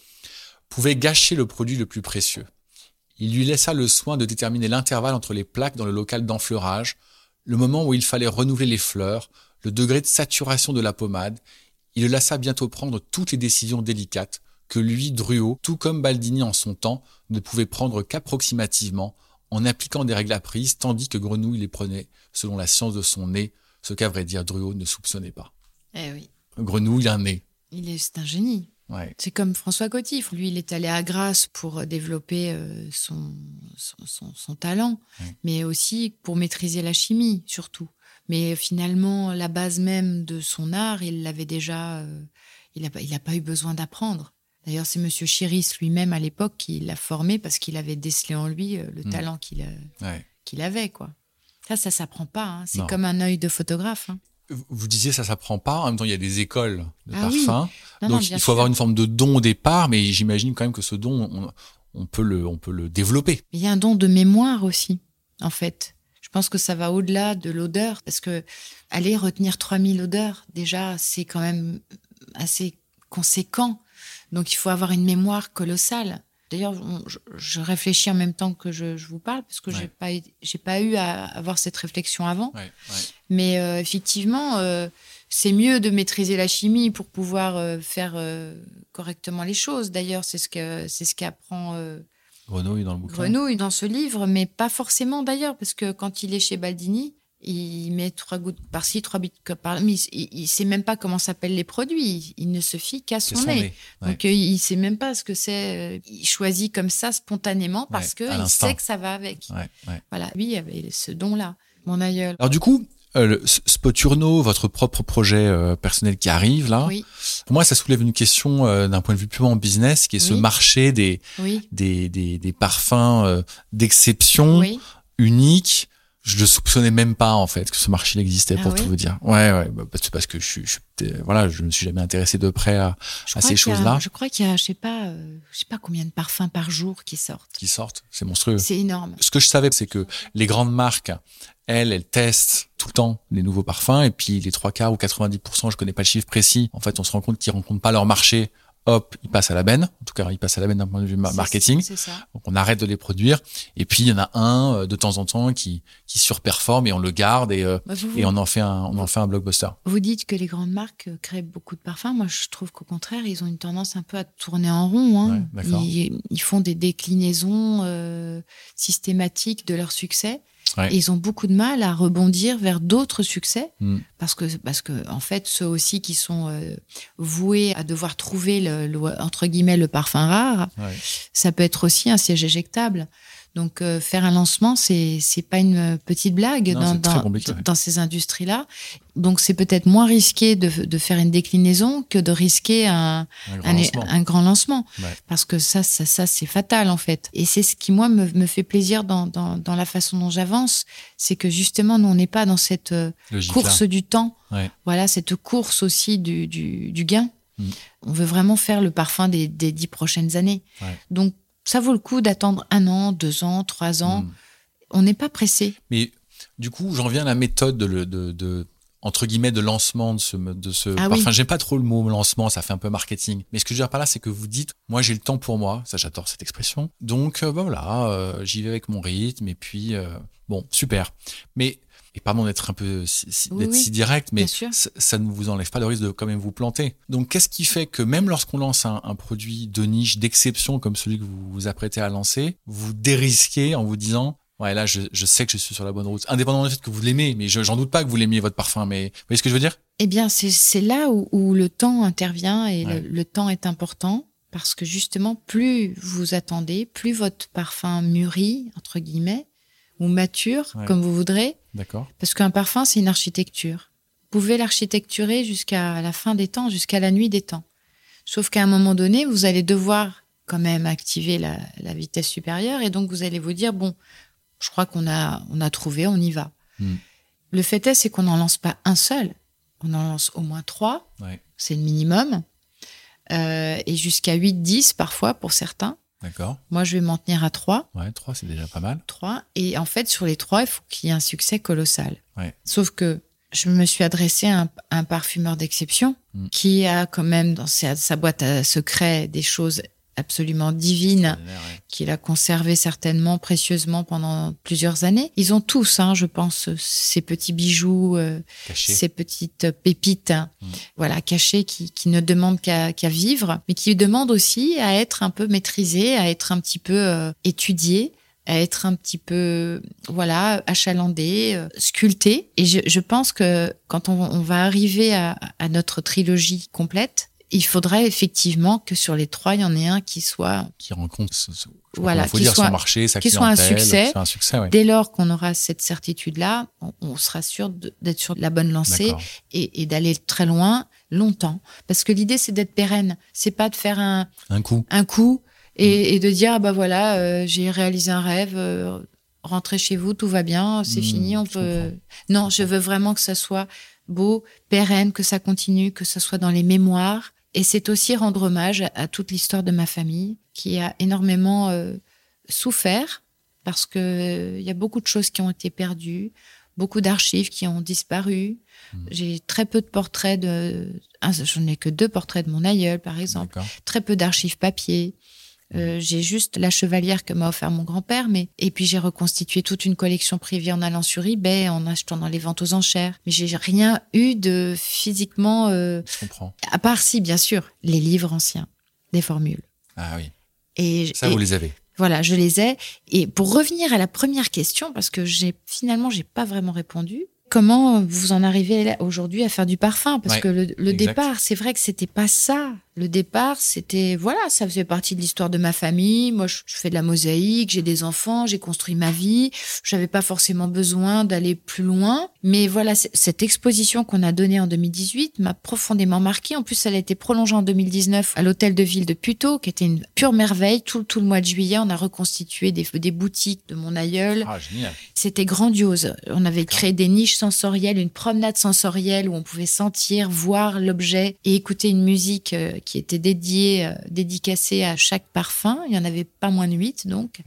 pouvait gâcher le produit le plus précieux. Il lui laissa le soin de déterminer l'intervalle entre les plaques dans le local d'enfleurage, le moment où il fallait renouveler les fleurs, le degré de saturation de la pommade. Il le laissa bientôt prendre toutes les décisions délicates que lui, Druot, tout comme Baldini en son temps, ne pouvait prendre qu'approximativement, en appliquant des règles apprises, tandis que Grenouille les prenait selon la science de son nez, ce qu'à vrai dire Druot ne soupçonnait pas. Eh oui. Grenouille a un nez. Il est, c'est un génie. Ouais. C'est comme François Coty. Lui, il est allé à Grasse pour développer euh, son, son, son- son talent, Ouais. mais aussi pour maîtriser la chimie, surtout. Mais finalement, la base même de son art, il l'avait déjà. euh, il n'a il a pas eu besoin d'apprendre. D'ailleurs, c'est Monsieur Chiris lui-même à l'époque qui l'a formé parce qu'il avait décelé en lui euh, le Mm. talent qu'il a- Ouais. qu'il avait, quoi. Ça, ça s'apprend pas. hein. C'est comme un œil de photographe. hein. Vous disiez ça s'apprend pas. En même temps, il y a des écoles de Ah oui. parfum. Non, Donc non, il faut sûr. avoir une forme de don au départ, mais j'imagine quand même que ce don, on, on peut le, on peut le développer. Il y a un don de mémoire aussi, en fait. Je pense que ça va au-delà de l'odeur, parce que aller retenir 3000 odeurs, déjà, c'est quand même assez conséquent. Donc, il faut avoir une mémoire colossale. D'ailleurs, je, je réfléchis en même temps que je, je vous parle, parce que Ouais. j'ai pas, eu- j'ai pas eu à avoir cette réflexion avant. Ouais, ouais. Mais euh, effectivement, euh, c'est mieux de maîtriser la chimie pour pouvoir euh, faire correctement les choses. D'ailleurs, c'est ce que c'est ce qu'apprend euh, Grenouille dans le bouquin. Grenouille dans ce livre, mais pas forcément d'ailleurs, parce que quand il est chez Baldini, il met trois gouttes par-ci, trois gouttes par-là, mais il, ne sait même pas comment s'appellent les produits. Il ne se fie qu'à son, nez. Donc euh, il sait même pas ce que c'est. Euh, il choisit comme ça spontanément parce que il sait que ça va avec. Voilà, lui il avait ce don-là, mon aïeul. Alors du coup, euh, Spoturno, votre propre projet euh, personnel qui arrive là, pour moi, ça soulève une question euh, d'un point de vue purement business, qui est ce marché des, des, des, des, parfums d'exception, uniques. Je le soupçonnais même pas en fait que ce marché existait ah pour tout vous dire. Ouais, ouais, bah, c'est parce que je suis, je, voilà, je me suis jamais intéressé de près à, à ces choses-là. Je crois qu'il y a, je sais pas, je sais pas combien de parfums par jour qui sortent. Qui sortent, c'est monstrueux. C'est énorme. Ce que je savais, c'est que les grandes marques, elles, elles testent tout le temps les nouveaux parfums et puis les trois quarts ou 90%, je connais pas le chiffre précis. En fait, on se rend compte qu'ils rencontrent pas leur marché. Hop, ils passent à la benne. En tout cas, ils passent à la benne d'un point de vue marketing. Donc, on arrête de les produire. Et puis, il y en a un euh, de temps en temps qui qui surperforme et on le garde et euh, bah, et on en fait un on en fait un blockbuster. Vous dites que les grandes marques euh, créent beaucoup de parfums. Moi, je trouve qu'au contraire, ils ont une tendance un peu à tourner en rond. Hein. ils, ils, font des déclinaisons euh, systématiques de leur succès ils ont beaucoup de mal à rebondir vers d'autres succès mm. parce que parce que en fait ceux aussi qui sont euh, voués à devoir trouver le, entre guillemets le parfum rare, ça peut être aussi un siège éjectable. Donc euh, faire un lancement, c'est c'est pas une petite blague dans dans, dans, ces industries-là. Donc c'est peut-être moins risqué de, de, faire une déclinaison que de risquer un un grand lancement, un, grand lancement. parce que ça ça ça c'est fatal en fait. Et c'est ce qui moi me, me fait plaisir dans, dans la façon dont j'avance, c'est que justement nous on n'est pas dans cette euh, course du temps. Voilà cette course aussi du du, du gain. Mm. On veut vraiment faire le parfum des, des dix prochaines années. Donc ça vaut le coup d'attendre un an, deux ans, trois ans. Hmm. On n'est pas pressé. Mais du coup, j'en reviens à la méthode de, de, entre guillemets de lancement de ce de ce ah enfin j'aime pas trop le mot lancement ça fait un peu marketing mais ce que je veux dire par là c'est que vous dites moi j'ai le temps pour moi ça j'adore cette expression donc euh, voilà euh, j'y vais avec mon rythme et puis euh, bon super mais et pardon d'être un peu si, si direct, mais ça, ne vous enlève pas le risque de quand même vous planter. Donc, qu'est-ce qui fait que même lorsqu'on lance un, produit de niche, d'exception comme celui que vous vous apprêtez à lancer, vous dérisquez en vous disant Ouais, là, je, sais que je suis sur la bonne route. Indépendamment du fait que vous l'aimez, mais j'en doute pas que vous l'aimiez votre parfum. Mais vous voyez ce que je veux dire? Eh bien, c'est là où, le temps intervient et le, temps est important parce que justement, plus vous attendez, plus votre parfum mûrit entre guillemets ou mature, comme vous voudrez, D'accord. Parce qu'un parfum, c'est une architecture. Vous pouvez l'architecturer jusqu'à la fin des temps, jusqu'à la nuit des temps. Sauf qu'à un moment donné, vous allez devoir quand même activer la, vitesse supérieure et donc vous allez vous dire bon, je crois qu'on a on a trouvé, on y va. Hmm. Le fait est, c'est qu'on n'en lance pas un seul, on en lance au moins trois, c'est le minimum, euh, et jusqu'à 8, 10 parfois pour certains. D'accord. Moi, je vais m'en tenir à trois. Ouais, trois, c'est déjà pas mal. Trois. Et en fait, sur les trois, il faut qu'il y ait un succès colossal. Ouais. Sauf que je me suis adressée à un, parfumeur d'exception mm. qui a quand même dans sa, sa boîte à secrets des choses absolument divine qu'il a conservé certainement précieusement pendant plusieurs années. Ils ont tous, hein, je pense, ces petits bijoux, euh, ces petites pépites, hein, mm. voilà, cachées qui, qui ne demandent qu'à vivre, mais qui demandent aussi à être un peu maîtrisées, à être un petit peu euh, étudiées à être un petit peu, voilà, achalandé, euh, sculpté. Et je, je, pense que quand on, on va arriver à, à, notre trilogie complète, il faudrait effectivement que sur les trois, il y en ait un qui soit qui rencontre voilà, qui soit, son marché, sa qui soit un succès. Un succès Dès lors qu'on aura cette certitude-là, on, sera sûr d'être sur la bonne lancée et, et d'aller très loin, longtemps. Parce que l'idée, c'est d'être pérenne. C'est pas de faire un un coup, un coup et, mm. et de dire ah bah voilà, euh, j'ai réalisé un rêve. Euh, rentrez chez vous, tout va bien, c'est mm, fini, on peut. Non, je veux vraiment que ça soit beau, pérenne, que ça continue, que ça soit dans les mémoires et c'est aussi rendre hommage à toute l'histoire de ma famille qui a énormément euh, souffert parce que il euh, y a beaucoup de choses qui ont été perdues, beaucoup d'archives qui ont disparu. Mmh. J'ai très peu de portraits de, j'en ai que deux portraits de mon aïeul par exemple, très peu d'archives papier. Euh, j'ai juste la chevalière que m'a offert mon grand-père, mais et puis j'ai reconstitué toute une collection privée en allant sur eBay, en achetant dans les ventes aux enchères. Mais j'ai rien eu de physiquement. Euh, Je comprends. À part si, bien sûr, les livres anciens, des formules. Ah oui. Et ça, vous les avez. Voilà, je les ai. Et pour revenir à la première question, parce que j'ai finalement j'ai pas vraiment répondu. Comment vous en arrivez aujourd'hui à faire du parfum? Parce que le, le départ, c'est vrai que c'était pas ça le départ, c'était voilà, ça faisait partie de l'histoire de ma famille. Moi, je, fais de la mosaïque, j'ai des enfants, j'ai construit ma vie. J'avais pas forcément besoin d'aller plus loin, mais voilà, cette exposition qu'on a donnée en 2018 m'a profondément marqué. En plus, elle a été prolongée en 2019 à l'hôtel de ville de Puteaux, qui était une pure merveille. Tout, tout le mois de juillet, on a reconstitué des, des boutiques de mon aïeul. Ah, génial. C'était grandiose. On avait créé des niches sensorielles, une promenade sensorielle où on pouvait sentir, voir l'objet et écouter une musique euh, qui était dédié, euh, dédicacé à chaque parfum. Il y en avait pas moins de huit, donc.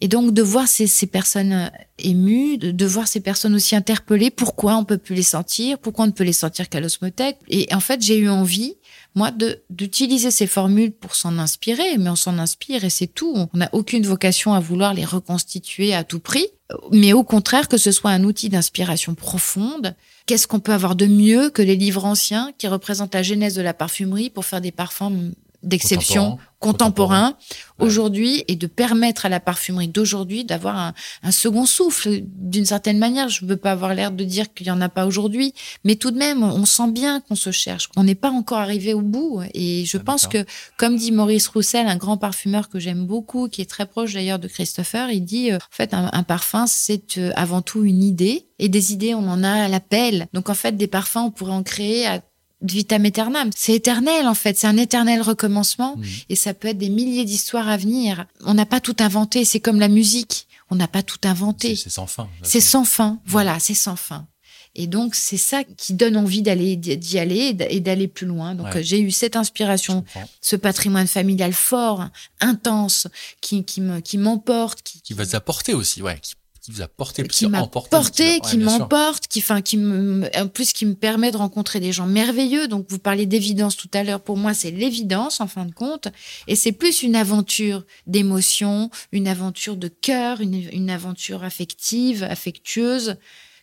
Et donc, de voir ces, ces personnes euh, émues, de, de, voir ces personnes aussi interpellées, pourquoi on peut plus les sentir, pourquoi on ne peut les sentir qu'à l'osmothèque. Et en fait, j'ai eu envie, moi, d'utiliser ces formules pour s'en inspirer, mais on s'en inspire et c'est tout. On n'a aucune vocation à vouloir les reconstituer à tout prix, mais au contraire que ce soit un outil d'inspiration profonde Qu'est-ce qu'on peut avoir de mieux que les livres anciens qui représentent la genèse de la parfumerie pour faire des parfums d'exception contemporains aujourd'hui et de permettre à la parfumerie d'aujourd'hui d'avoir un, un, second souffle d'une certaine manière. Je ne veux pas avoir l'air de dire qu'il y en a pas aujourd'hui, mais tout de même, on sent bien qu'on se cherche. On n'est pas encore arrivé au bout. Et je ah, pense que, comme dit Maurice Roussel, un grand parfumeur que j'aime beaucoup, qui est très proche d'ailleurs de Christopher, il dit, euh, en fait, un, un parfum, c'est euh, avant tout une idée. Et des idées, on en a à l'appel. Donc, en fait, des parfums, on pourrait en créer à vitam aeternam. C'est éternel en fait, c'est un éternel recommencement mmh. et ça peut être des milliers d'histoires à venir. On n'a pas tout inventé, c'est comme la musique, on n'a pas tout inventé. C'est sans fin. C'est sans fin, voilà, c'est sans fin. Et donc c'est ça qui donne envie d'aller d'y aller et d'aller plus loin. Donc j'ai eu cette inspiration, ce patrimoine familial fort, intense, qui qui me qui m'emporte, qui, qui va vous apporter aussi, ouais, qui qui vous a porté, qui m'a porté, qui m'emporte, qui, enfin, qui me, en plus, qui me permet de rencontrer des gens merveilleux. Donc, vous parlez d'évidence tout à l'heure. Pour moi, c'est l'évidence, en fin de compte. Et c'est plus une aventure d'émotion, une aventure de cœur, une, une aventure affective, affectueuse,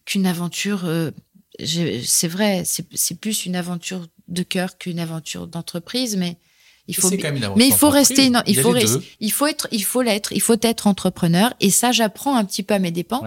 qu'une aventure, euh, c'est vrai, c'est plus une aventure de cœur qu'une aventure d'entreprise, mais il faut, mais il faut rester, non, il, faut il faut être, il faut l'être, il faut être entrepreneur. Et ça, j'apprends un petit peu à mes dépens.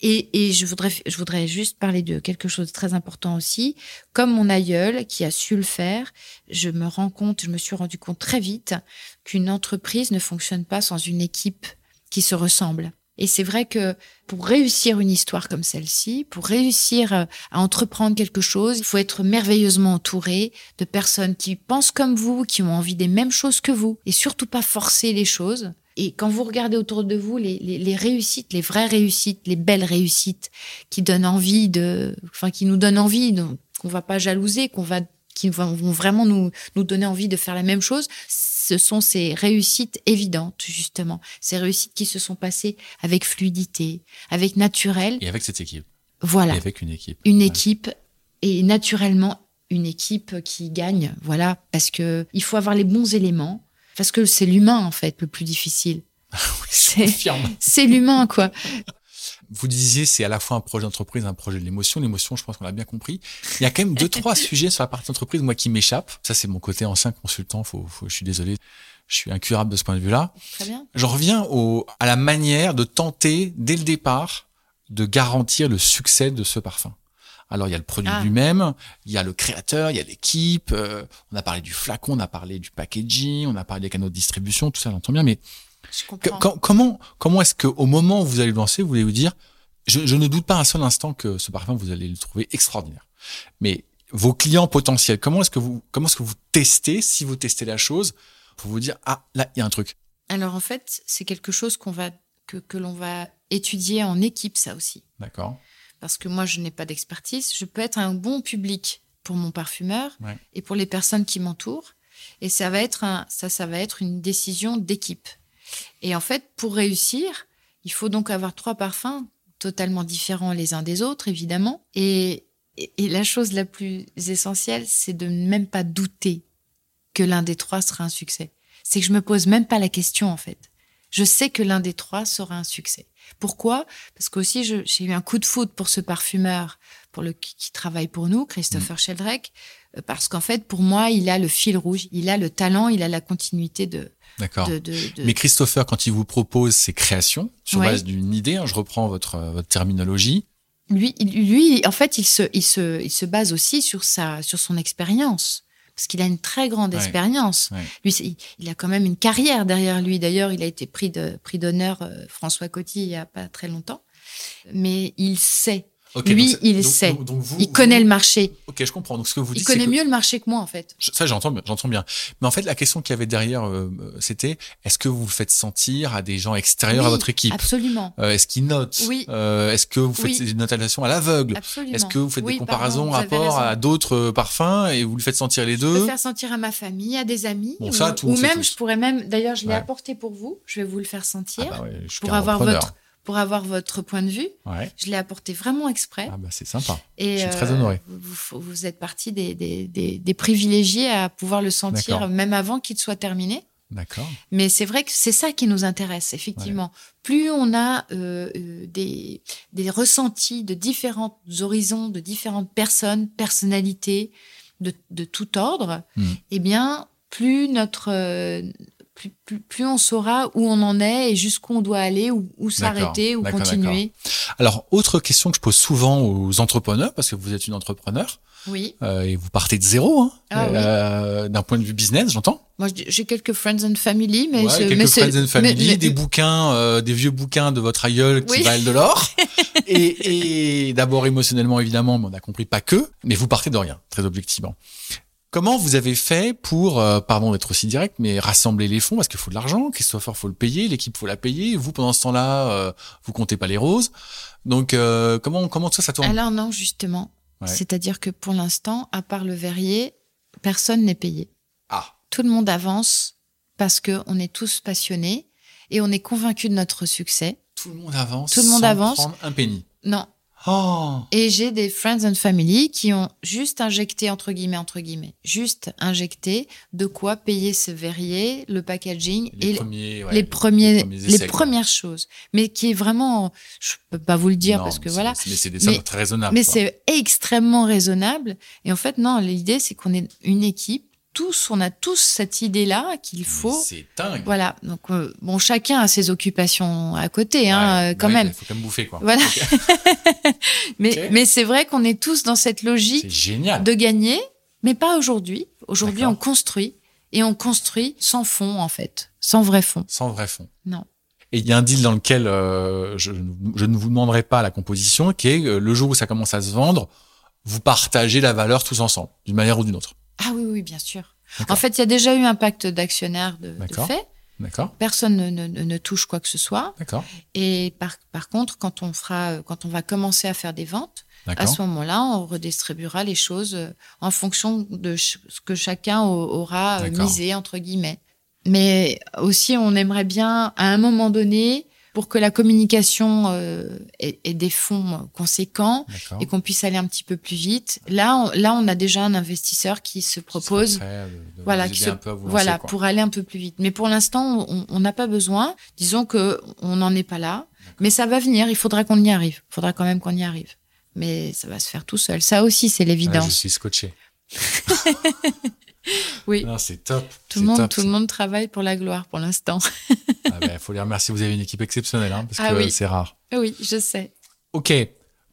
Et, et je voudrais, je voudrais juste parler de quelque chose de très important aussi. Comme mon aïeul qui a su le faire, je me rends compte, je me suis rendu compte très vite qu'une entreprise ne fonctionne pas sans une équipe qui se ressemble. Et c'est vrai que pour réussir une histoire comme celle-ci, pour réussir euh, à entreprendre quelque chose, il faut être merveilleusement entouré de personnes qui pensent comme vous, qui ont envie des mêmes choses que vous, et surtout pas forcer les choses. Et quand vous regardez autour de vous les, réussites, les vraies réussites, les belles réussites, qui donnent envie de, enfin qui nous donnent envie, qu'on va pas jalouser, qu'on va, qui vont vraiment nous nous donner envie de faire la même chose, ce sont ces réussites évidentes, justement. Ces réussites qui se sont passées avec fluidité, avec naturel. Et avec cette équipe. Voilà. Et avec une équipe. Une équipe et naturellement une équipe qui gagne. Voilà. Parce que il faut avoir les bons éléments. Parce que c'est l'humain, en fait, le plus difficile. c'est l'humain, quoi. Vous disiez, c'est à la fois un projet d'entreprise, un projet de l'émotion. L'émotion, je pense qu'on l'a bien compris. Il y a quand même deux, trois sujets sur la partie entreprise, moi, qui m'échappent. Ça, c'est mon côté ancien consultant. Faut, faut, je suis désolé. Je suis incurable de ce point de vue-là. Très bien. Je reviens au, à la manière de tenter, dès le départ, de garantir le succès de ce parfum. Alors il y a le produit ah. lui-même, il y a le créateur, il y a l'équipe. Euh, on a parlé du flacon, on a parlé du packaging, on a parlé des canaux de distribution, tout ça, j'entends bien. Mais comment comment est-ce que au moment où vous allez le lancer, vous allez vous dire, je, je, ne doute pas un seul instant que ce parfum vous allez le trouver extraordinaire. Mais vos clients potentiels, comment est-ce que vous comment est-ce que vous testez si vous testez la chose pour vous dire ah là il y a un truc. Alors en fait c'est quelque chose qu'on va que, que l'on va étudier en équipe ça aussi. D'accord. Parce que moi je n'ai pas d'expertise, je peux être un bon public pour mon parfumeur et pour les personnes qui m'entourent. Et ça va être un, ça, ça va être une décision d'équipe. Et en fait, pour réussir, il faut donc avoir trois parfums totalement différents les uns des autres, évidemment. Et, et, la chose la plus essentielle, c'est de ne même pas douter que l'un des trois sera un succès. C'est que je me pose même pas la question, en fait. Je sais que l'un des trois sera un succès. Pourquoi? Parce qu'aussi, j'ai eu un coup de foudre pour ce parfumeur pour le qui travaille pour nous, Christopher Sheldrake, euh, parce qu'en fait, pour moi, il a le fil rouge, il a le talent, il a la continuité de. D'accord. de- de- de- Mais Christopher, quand il vous propose ses créations sur Ouais. base d'une idée, hein, je reprends votre, euh, votre terminologie. lui, lui, en fait, il se, il se, il se base aussi sur sa, sur son expérience. Parce qu'il a une très grande Ouais. expérience. Ouais. Lui, il, a quand même une carrière derrière lui. D'ailleurs, il a été prix de, prix d'honneur euh, François Coty il y a pas très longtemps. Mais il sait. Lui, donc il donc- sait. donc- donc vous- il vous- connaît le marché. Ok, je comprends. Donc ce que vous Il dites, connaît c'est que- mieux le marché que moi, en fait. Ça, j'entends bien, j'entends bien. Mais en fait, la question qu'il y avait derrière, euh, c'était est-ce que vous vous faites sentir à des gens extérieurs à votre équipe? Absolument. Euh, Est-ce qu'ils notent? Oui. Euh, Est-ce que vous faites Oui. des notations à l'aveugle? Absolument. Est-ce que vous faites Oui, des comparaisons rapport raison. à d'autres parfums et vous le faites sentir les Je peux deux faire sentir à ma famille, à des amis. Bon, ou, ça, tout, ou même, je pourrais même, d'ailleurs, je l'ai Ouais. apporté pour vous. Je vais vous le faire sentir. Ah bah ouais, je pour avoir votre, pour avoir votre point de vue. Ouais. Je l'ai apporté vraiment exprès. Ah bah c'est sympa. Et je suis euh, très honoré. Vous, vous êtes partie des, des, des, des privilégiés à pouvoir le sentir, même avant qu'il soit terminé. D'accord. Mais c'est vrai que c'est ça qui nous intéresse, effectivement. Plus on a euh, euh, des, des ressentis de différents horizons, de différentes personnes, personnalités, de, de tout ordre, eh bien, plus notre euh, plus, plus, plus on saura où on en est et jusqu'où on doit aller, ou où s'arrêter, ou continuer. Alors, autre question que je pose souvent aux entrepreneurs, parce que vous êtes une entrepreneur Oui. euh, et vous partez de zéro, hein, Ah oui. euh, d'un point de vue business, j'entends. Moi, j'ai- quelques friends and family, mais Ouais, je- quelques mais friends and family, mais- mais- des bouquins, euh, des vieux bouquins de votre aïeul qui Oui. valent de l'or. et et d'abord émotionnellement, évidemment, mais on a compris pas que, mais vous partez de rien, très objectivement. Comment vous avez fait pour, euh, pardon d'être aussi direct, mais rassembler les fonds? Parce qu'il faut de l'argent, Christopher faut le payer, l'équipe faut la payer, vous pendant ce temps-là, euh, vous comptez pas les roses. Donc euh, comment comment tout ça ça tourne? Alors non, justement. Ouais. C'est-à-dire que pour l'instant, à part le verrier, personne n'est payé. Ah, Tout le monde avance parce que on est tous passionnés et on est convaincus de notre succès. tout le monde avance. Tout le monde sans avance. prendre un penny. Non. Oh, Et j'ai des friends and family qui ont juste injecté, entre guillemets, entre guillemets, juste injecté de quoi payer ce verrier, le packaging les et premiers, ouais, les premiers, premiers les essais, premières choses. Mais qui est vraiment, je peux pas vous le dire Non, parce que voilà, Mais c'est des sommes très raisonnables. mais c'est extrêmement raisonnable. Et en fait, non, l'idée, c'est qu'on est une équipe. Tous, on a tous cette idée-là qu'il faut. C'est dingue. Voilà. Donc, euh, bon, chacun a ses occupations à côté, hein, Ouais, euh, quand ouais, même. Il faut quand même bouffer, quoi. Voilà. mais, mais c'est vrai qu'on est tous dans cette logique génial. de gagner, mais pas aujourd'hui. Aujourd'hui, on construit et on construit sans fond, en fait, sans vrai fond. Sans vrai fond. Non. Et il y a un deal dans lequel euh, je, je ne vous demanderai pas la composition, qui est euh, le jour où ça commence à se vendre, vous partagez la valeur tous ensemble, d'une manière ou d'une autre. Ah oui, oui, bien sûr. En fait, il y a déjà eu un pacte d'actionnaires de, fait. D'accord Personne ne, ne- ne- touche quoi que ce soit. D'accord Et par, par contre, quand on fera, quand on va commencer à faire des ventes, à ce moment-là, on redistribuera les choses euh, en fonction de ce que chacun au- aura euh, misé entre guillemets. Mais aussi, on aimerait bien, à un moment donné, pour que la communication euh, ait, ait des fonds conséquents et qu'on puisse aller un petit peu plus vite. Là, on, là, on a déjà un investisseur qui se propose de- de voilà, qui se- lancer, pour aller un peu plus vite. Mais pour l'instant, on- n'a pas besoin. Disons que on n'en est pas là, mais ça va venir. Il faudra qu'on y arrive. Il faudra quand même qu'on y arrive. Mais ça va se faire tout seul. Ça aussi, c'est Ah, je l'évidence. suis scotché. Oui. Non, c'est top. Tout le monde, top. tout le monde travaille pour la gloire pour l'instant. Ah ben, faut les remercier. Vous avez une équipe exceptionnelle, hein, parce Ah que oui. c'est rare. oui, je sais. Ok.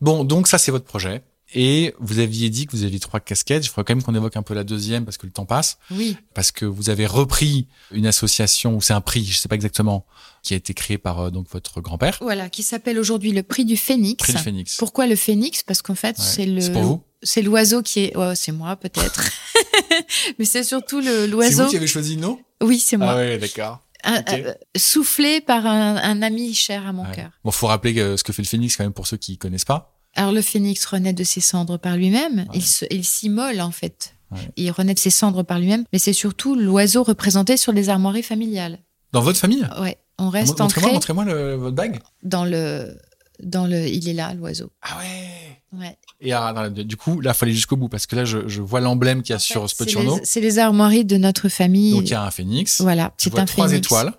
Bon, donc ça, c'est votre projet. Et vous aviez dit que vous aviez trois casquettes. Je ferais quand même qu'on évoque un peu la deuxième parce que le temps passe. Oui, Parce que vous avez repris une association, ou c'est un prix, je sais pas exactement, qui a été créé par euh, donc votre grand-père. voilà, qui s'appelle aujourd'hui le prix du Phénix. Prix du Phénix. Pourquoi le Phénix? Parce qu'en fait, Ouais. c'est le. C'est pour vous? C'est l'oiseau qui est. Ouais, c'est moi peut-être. Mais c'est surtout le C'est l'oiseau. vous qui avez choisi non Oui, c'est moi. Ah ouais, d'accord. Euh, soufflé par un, un ami cher à mon Ouais. cœur. Bon, faut rappeler que ce que fait le Phénix quand même pour ceux qui connaissent pas. Alors le phénix renaît de ses cendres par lui-même. Ouais. Il s'immole en fait. Ouais. Il renaît de ses cendres par lui-même. Mais c'est surtout l'oiseau représenté sur les armoiries familiales. Dans votre famille? Ouais, on reste Montrez-moi, ancré montrez-moi le- votre bague. dans le dans le. Il est là l'oiseau. Ah ouais. Ouais. Et alors, du coup, là, faut aller jusqu'au bout parce que là, je, je vois l'emblème qu'il y a En fait, sur les- C'est les armoiries de notre famille. Donc il y a un phénix. Voilà, c'est vois un trois phénix. étoiles.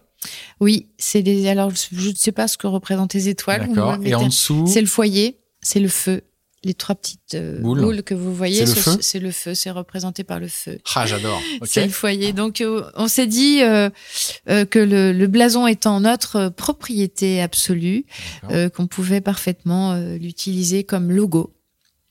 Oui, c'est des. Alors je ne sais pas ce que représentent les étoiles. D'accord. Et en dessous, C'est le foyer, c'est le feu les trois petites euh, boules. que vous voyez, c'est le, feu, c'est représenté par le feu. Ah, j'adore. c'est le foyer. Donc, euh, on s'est dit euh, que le, blason étant notre propriété absolue, qu'on pouvait parfaitement l'utiliser comme logo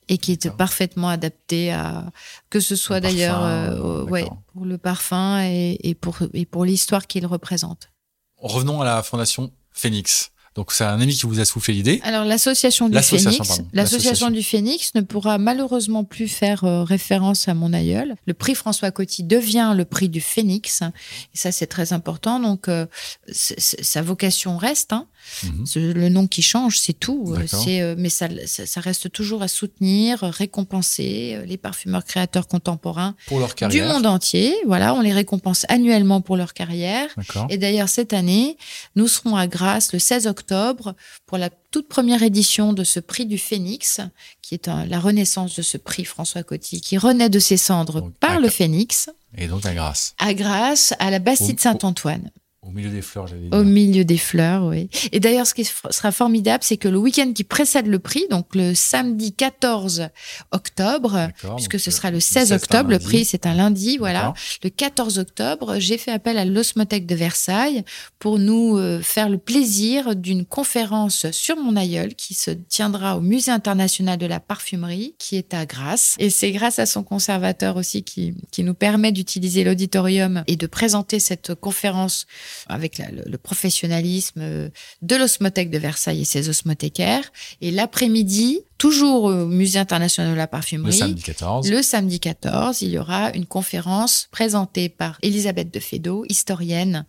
et qui était parfaitement adapté à que ce soit d'ailleurs ouais, pour le parfum et, et pour et pour l'histoire qu'il représente. Revenons à la fondation Phoenix. Donc c'est un ami qui vous a soufflé l'idée. Alors l'association du Phénix, l'association du Phénix ne pourra malheureusement plus faire euh, référence à mon aïeul. Le prix François Coty devient le prix du Phénix et ça c'est très important. Donc euh, sa vocation reste. Hein. Mhm. Le nom qui change, c'est tout. Euh, c'est mais ça, ça, reste toujours à soutenir, récompenser les parfumeurs créateurs contemporains pour leur carrière. du monde entier. Voilà, on les récompense annuellement pour leur carrière. Et d'ailleurs cette année, nous serons à Grasse le 16 octobre octobre pour la toute première édition de ce prix du Phénix, qui est la renaissance de ce prix François Coty, qui renaît de ses cendres par le Phénix. Et donc à Grasse. À Grasse, à la Bastide Saint-Antoine. Au milieu des fleurs, j'allais dire. Au milieu des fleurs, oui. Et d'ailleurs, ce qui sera formidable, c'est que le week-end qui précède le prix, donc le samedi 14 octobre, puisque ce sera le 16, octobre, le prix c'est un lundi, voilà. Le 14 octobre, j'ai fait appel à l'Osmothèque de Versailles pour nous euh, faire le plaisir d'une conférence sur mon aïeul qui se tiendra au Musée international de la parfumerie, qui est à Grasse. Et c'est grâce à son conservateur aussi qui, qui nous permet d'utiliser l'auditorium et de présenter cette conférence avec le, professionnalisme euh, de l'osmothèque de Versailles et ses osmothécaires. Et l'après-midi, toujours au Musée international de la parfumerie, le samedi 14, le samedi 14 il y aura une conférence présentée par Elisabeth de Fédot, historienne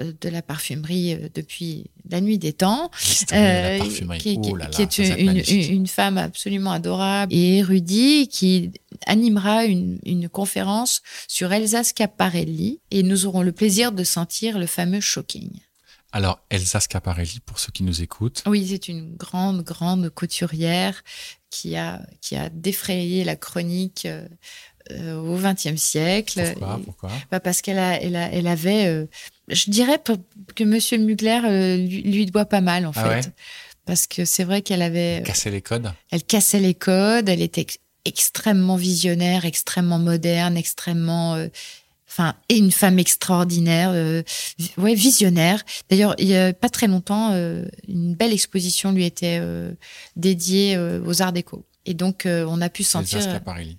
euh, de la parfumerie euh, depuis la nuit des temps, euh, qui, oh est une, femme absolument adorable. Et érudite, qui animera une, une conférence sur Elsa Schiaparelli. Et nous aurons le plaisir de sentir le fameux Shocking. Alors, Elsa Schiaparelli, pour ceux qui nous écoutent. Oui, c'est une grande, grande couturière qui a, qui a défrayé la chronique euh, au XXe siècle. Pourquoi, Pourquoi? bah Parce qu'elle a, elle a, elle avait, euh, je dirais que Monsieur Mugler euh, lui, doit pas mal en ah fait, parce que c'est vrai qu'elle avait elle cassait les codes? Elle cassait les codes. Elle était extrêmement visionnaire, extrêmement moderne, extrêmement enfin et une femme extraordinaire ouais visionnaire d'ailleurs il y a pas très longtemps une belle exposition lui était dédiée aux arts déco et donc on a pu sentir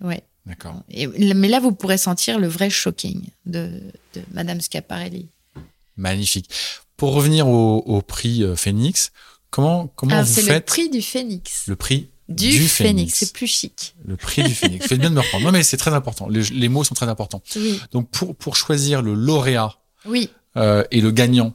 ouais D'accord. Mais là, vous pourrez sentir le vrai shocking de, de Madame Schiaparelli. Magnifique. Pour revenir au, prix euh, Phoenix, comment, comment ah, vous faites C'est le prix du Phoenix. Le prix du, Phoenix. C'est plus chic. Le prix du Phoenix. Faites bien de me reprendre. Non, mais c'est très important. Les, mots sont très importants. Oui. Donc, pour, pour choisir le lauréat oui. Euh, et le gagnant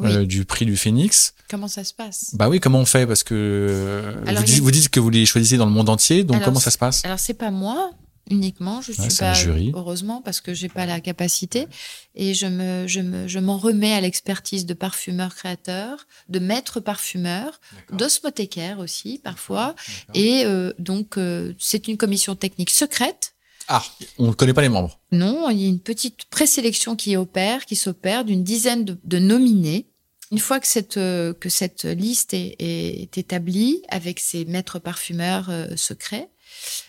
euh, du prix du Phoenix. Comment ça se passe? Bah oui, comment on fait? Parce que vous, dites, que vous les choisissez dans le monde entier, donc comment ça se passe? Alors c'est pas moi, uniquement. Je suis pas heureusement parce que j'ai pas la capacité et je me je me je m'en remets à l'expertise de parfumeurs créateurs, de maîtres parfumeurs, d'osmothécaires aussi parfois et euh, donc euh, c'est une commission technique secrète. Ah, on ne connaît pas les membres. Non, il y a une petite présélection qui opère, qui s'opère d'une dizaine de, nominés. Une fois que cette euh, que cette liste est, est, établie avec ces maîtres parfumeurs secrets,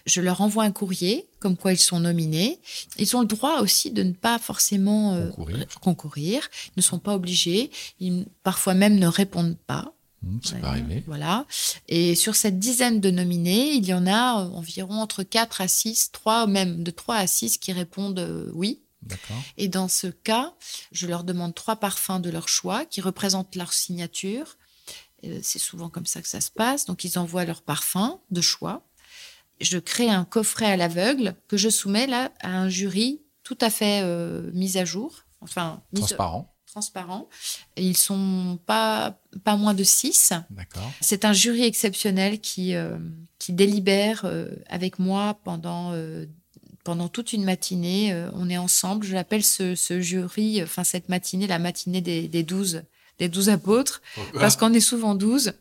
je leur envoie un courrier comme quoi ils sont nominés. Ils ont le droit aussi de ne pas forcément euh, concourir. Ils ne sont pas obligés. Ils parfois même ne répondent pas. Mmh, ça peut arriver. Voilà. Et sur cette dizaine de nominés, il y en a euh, environ entre 4 à 6, 3 même de 3 à 6 qui répondent euh, oui. Et dans ce cas, je leur demande trois parfums de leur choix qui représentent leur signature. C'est souvent comme ça que ça se passe. Donc, ils envoient leur parfum de choix je crée un coffret à l'aveugle que je soumets là à un jury tout à fait euh, mis à jour, enfin transparent. Transparent. ils sont pas pas moins de six. D'accord. C'est un jury exceptionnel qui euh, qui délibère euh, avec moi pendant pendant toute une matinée. on est ensemble. Je l'appelle ce, ce, jury, enfin cette matinée, la matinée des, des 12 des douze apôtres, parce qu'on est souvent douze.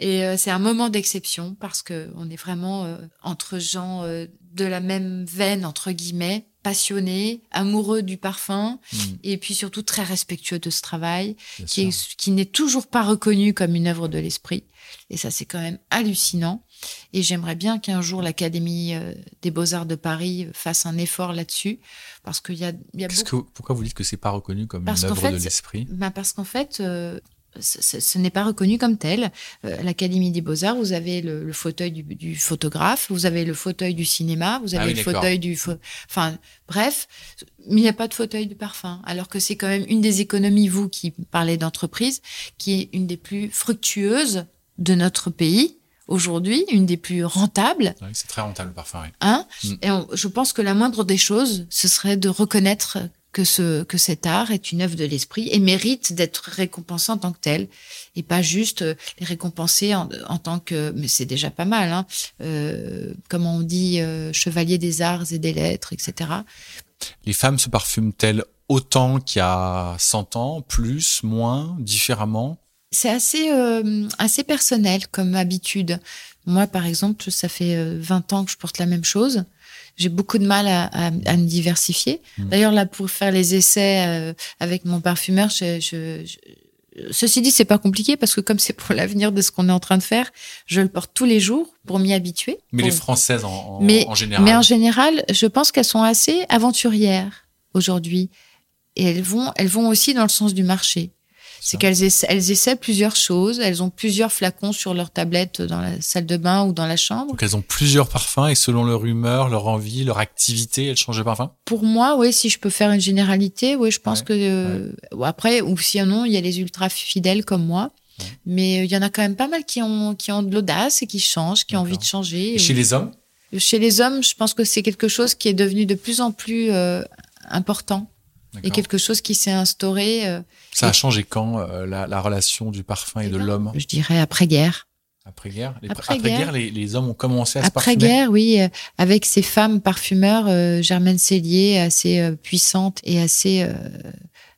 Et euh, c'est un moment d'exception parce que on est vraiment euh, entre gens euh, de la même veine entre guillemets, passionnés, amoureux du parfum, hmm. et puis surtout très respectueux de ce travail, qui, qui n'est toujours pas reconnu comme une œuvre de l'esprit. Et ça, c'est quand même hallucinant. Et j'aimerais bien qu'un jour l'Académie euh, des Beaux-Arts de Paris fasse un effort là-dessus. Parce qu'il y a, y a beaucoup... que, pourquoi vous dites que c'est pas reconnu comme Parce une œuvre fait, de l'esprit? Ben parce qu'en fait, euh, ce, n'est pas reconnu comme tel. Euh, L'Académie des Beaux-Arts, vous avez le, le fauteuil du, du photographe, vous avez le fauteuil du cinéma, vous avez Ah oui, le fauteuil du... Enfin, bref, mais il n'y a pas de fauteuil de parfum. Alors que c'est quand même une des économies, vous qui parlez d'entreprise, qui est une des plus fructueuses de notre pays aujourd'hui, une des plus rentables. Oui, C'est très rentable le parfum. oui. Hein Mm. Et on- je pense que la moindre des choses, ce serait de reconnaître que, ce, que cet art est une œuvre de l'esprit et mérite d'être récompensé en tant que tel, et pas juste euh, les récompenser en, en tant que... Mais c'est déjà pas mal, hein, euh, comme on dit, euh, chevalier des arts et des lettres, etc. Les femmes se parfument-elles autant qu'il y a 100 ans, plus, moins, différemment? C'est assez, euh, assez personnel comme habitude. Moi, par exemple, ça fait euh, 20 ans que je porte la même chose. J'ai beaucoup de mal à, à- à me diversifier. Mm. D'ailleurs, là, pour faire les essais euh, avec mon parfumeur, je, je- je- ceci dit, c'est pas compliqué parce que comme c'est pour l'avenir de ce qu'on est en train de faire, je le porte tous les jours pour m'y habituer. Mais Pour- les Françaises en, en- mais, en général. mais en général, je pense qu'elles sont assez aventurières aujourd'hui. Et elles vont, elles vont aussi dans le sens du marché. C'est qu'elles essaient, elles essaient plusieurs choses. Elles ont plusieurs flacons sur leur tablette dans la salle de bain ou dans la chambre. Donc elles ont plusieurs parfums et selon leur humeur, leur envie, leur activité, elles changent de parfum? Pour moi, oui, si je peux faire une généralité, oui, je pense Ouais, que euh, ou après, ou sinon, il y a les ultra fidèles comme moi. Ouais. Mais euh, il y en a quand même pas mal qui ont, qui ont de l'audace et qui changent, qui ont envie de changer. Et chez les hommes? Chez les hommes, je pense que c'est quelque chose qui est devenu de plus en plus euh, important et quelque chose qui s'est instauré, euh, Ça a changé quand euh, la, la relation du parfum et eh de ben, l'homme je dirais après-guerre. après-guerre Les- Après-guerre. Après-guerre, les, les hommes ont commencé à se parfumer Après-guerre, oui, euh, avec ces femmes parfumeurs, Germaine Cellier, assez puissantes et assez,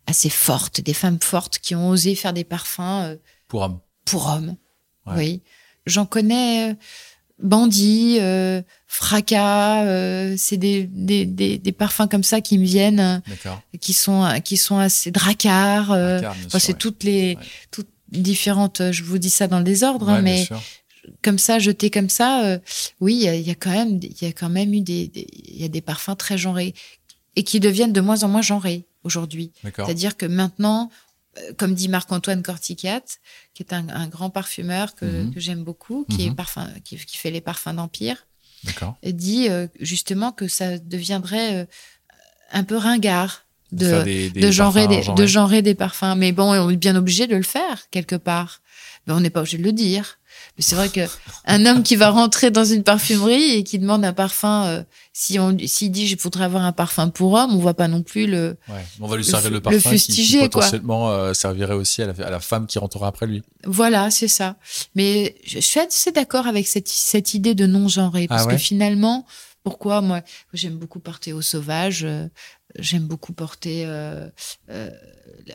assez fortes, des femmes fortes qui ont osé faire des parfums pour hommes. pour hommes. Ouais. Oui. J'en connais Bandit, euh, Fracas, euh, c'est des, des, des, des parfums comme ça qui me viennent, qui sont, qui sont assez dracards. euh, bien enfin, c'est ouais. toutes les Ouais. toutes différentes, je vous dis ça dans le désordre, Ouais, hein, mais comme ça, jeté comme ça, euh, oui, il y a- il y, a quand même, il y a quand même eu des, il y a des parfums très genrés et qui deviennent de moins en moins genrés aujourd'hui. C'est-à-dire que maintenant, comme dit Marc-Antoine Corticat, qui est un, un grand parfumeur que, Mhm. que j'aime beaucoup, qui est Mhm. parfum, qui, qui fait les parfums d'Empire, dit euh, justement que ça deviendrait euh, un peu ringard De de, des- des de genrer parfums des, genrés. de genrer des parfums. Mais bon, on est bien obligé de le faire quelque part. Mais on n'est pas obligé de le dire. C'est vrai que un homme qui va rentrer dans une parfumerie et qui demande un parfum, euh, si on s'il dit je voudrais avoir un parfum pour homme, on va pas non plus le. Ouais. On va lui Le servir le le parfum qui- qui, quoi. potentiellement euh, servirait aussi à la, à la femme qui rentrera après lui. Voilà, c'est ça. Mais je, suis assez d'accord avec cette, cette idée de non genré parce Ah ouais? que finalement, pourquoi? Moi j'aime beaucoup porter au sauvage. euh, J'aime beaucoup porter euh, euh,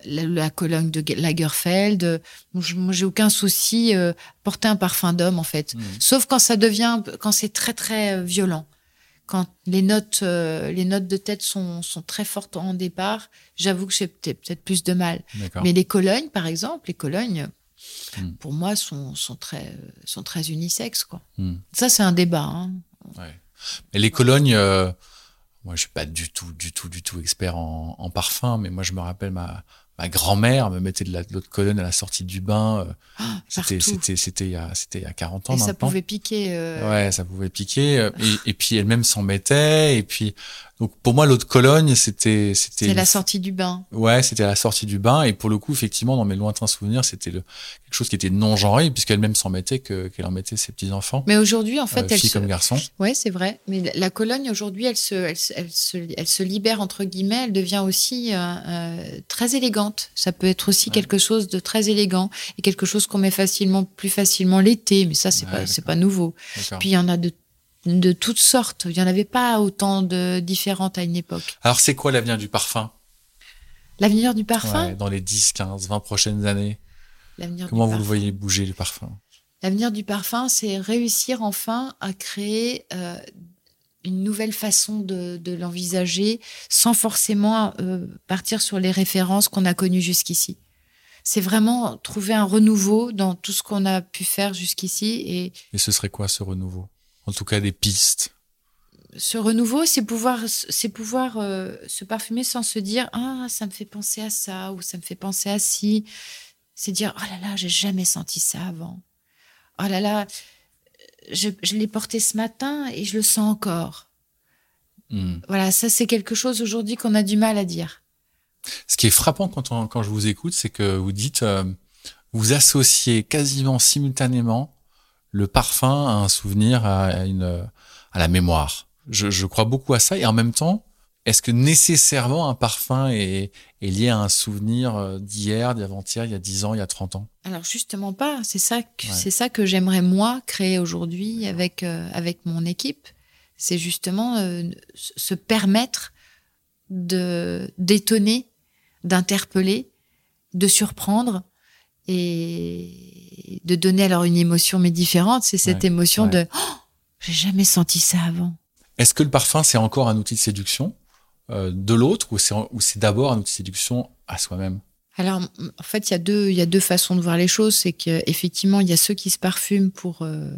la, la colonne de Lagerfeld. Moi, j'ai aucun souci euh, porter un parfum d'homme en fait. Mhm. Sauf quand ça devient, quand c'est très très euh, violent. Quand les notes, les notes de tête sont, sont très fortes en départ, j'avoue que j'ai peut-être plus de mal. Mais les colognes, par exemple, les colognes, Hmm. pour moi, sont, sont très, sont très unisexes, quoi. Hmm. Ça, c'est un débat. Hein. Ouais. Mais les colognes, moi je suis pas du tout, du tout, du tout expert en, en parfum, mais moi je me rappelle ma, ma grand-mère me mettait de la- de l'eau de cologne à la sortie du bain. euh, Ah, C'était, c'était, c'était il y a, c'était il y a 40 ans Et ça maintenant. pouvait piquer. euh, Ouais, ça pouvait piquer. euh, Et, et puis elle-même s'en mettait. Et puis, donc pour moi, l'eau de Cologne, c'était, c'était. La sortie du bain. Ouais, c'était la sortie du bain. Et pour le coup, effectivement, dans mes lointains souvenirs, c'était le, quelque chose qui était non genré, puisqu'elle-même s'en mettait, que, qu'elle en mettait ses petits enfants, Mais aujourd'hui, en fait, euh, elle se... comme garçons. Ouais, c'est vrai. Mais la- Cologne, aujourd'hui, elle se, elle, se, elle, se, elle se libère, entre guillemets. Elle devient aussi euh, euh, très élégante. Ça peut être aussi Ouais. quelque chose de très élégant et quelque chose qu'on met facilement, plus facilement l'été. Mais ça, c'est Ouais, pas, c'est pas nouveau. Puis il y en a de, de toutes sortes. Il y en avait pas autant de différentes à une époque. Alors, c'est quoi l'avenir du parfum? L'avenir du parfum, Ouais, dans les 10, 15, 20 prochaines années. l'avenir du Comment vous le voyez bouger, le parfum? L'avenir du parfum, c'est réussir enfin à créer euh, une nouvelle façon de, de l'envisager sans forcément euh, partir sur les références qu'on a connues jusqu'ici. c'est vraiment trouver un renouveau dans tout ce qu'on a pu faire jusqu'ici. Et, et ce serait quoi ce renouveau? En tout cas, des pistes ce renouveau, c'est pouvoir, c'est pouvoir euh, se parfumer sans se dire ah ça me fait penser à ça ou ça me fait penser à ci. C'est dire oh là là j'ai jamais senti ça avant. Oh là là je, je l'ai porté ce matin et je le sens encore. Hmm. Voilà ça c'est quelque chose aujourd'hui qu'on a du mal à dire. Ce qui est frappant quand, quand je vous écoute, c'est que vous dites euh, vous associez quasiment simultanément le parfum à un souvenir, à une à la mémoire. Je, je, crois beaucoup à ça. Et en même temps, est-ce que nécessairement un parfum est, est lié à un souvenir euh, d'hier, d'avant-hier, il y a 10 ans, il y a 30 ans? Alors justement pas. C'est ça, que, c'est ça que j'aimerais moi créer aujourd'hui avec euh, avec mon équipe. C'est justement euh, se permettre de d'étonner, d'interpeller, de surprendre et de donner alors une émotion mais différente. C'est cette émotion de oh, j'ai jamais senti ça avant. Est-ce que le parfum, c'est encore un outil de séduction euh, de l'autre ou c'est d'abord un outil de séduction à soi-même? Alors, en fait, il y a deux, il y a deux façons de voir les choses. C'est qu'effectivement, il y a ceux qui se parfument pour euh,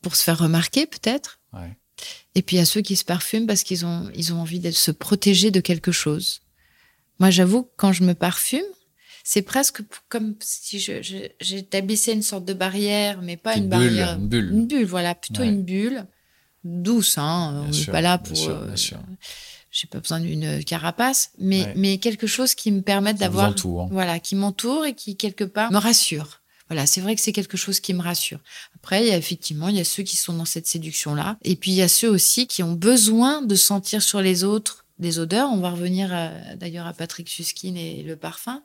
pour se faire remarquer, peut-être. Ouais. Et puis il y a ceux qui se parfument parce qu'ils ont ils ont envie de se protéger de quelque chose. Moi, j'avoue, quand je me parfume, c'est presque comme si j'établissais une sorte de barrière, mais pas une, barrière, une bulle, une bulle, voilà, plutôt une bulle douce. Hein. On n'est pas là pour. Euh, j'ai pas besoin d'une carapace, mais, mais quelque chose qui me permette d'avoir. Voilà, qui m'entoure et qui, quelque part, me rassure. Voilà, c'est vrai que c'est quelque chose qui me rassure. Après, il y a effectivement, il y a ceux qui sont dans cette séduction-là. Et puis, il y a ceux aussi qui ont besoin de sentir sur les autres des odeurs. On va revenir d'ailleurs à Patrick Suskin et le parfum.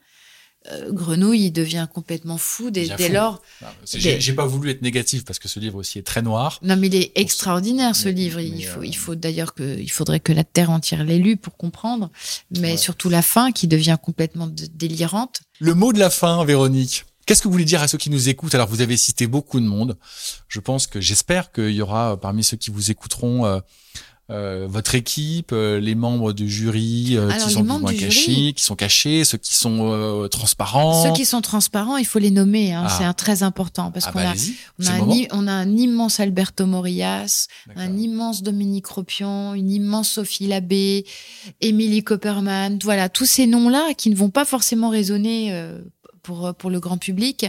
Euh, Grenouille, il devient complètement fou dès, lors. J'ai pas voulu être négatif parce que ce livre aussi est très noir. Non, mais il est extraordinaire ce livre. il faut, il euh, faut d'ailleurs que, il faudrait que la terre entière l'ait lu pour comprendre. Mais surtout la fin qui devient complètement délirante. Le mot de la fin, Véronique. Qu'est-ce que vous voulez dire à ceux qui nous écoutent? Alors, vous avez cité beaucoup de monde. Je pense que j'espère qu'il y aura parmi ceux qui vous écouteront euh, euh, votre équipe, euh, les membres du jury euh, qui sont moins cachés, qui sont cachés, ceux qui sont transparents. Ceux qui sont transparents, il faut les nommer. Hein, ah. C'est un très important parce ah qu'on bah, a, on a, un, on a, un, immense Alberto Morillas, un immense Dominique Ropion, une immense Sophie Labbé, Émilie Copperman. Voilà, tous ces noms-là qui ne vont pas forcément résonner pour, pour le grand public.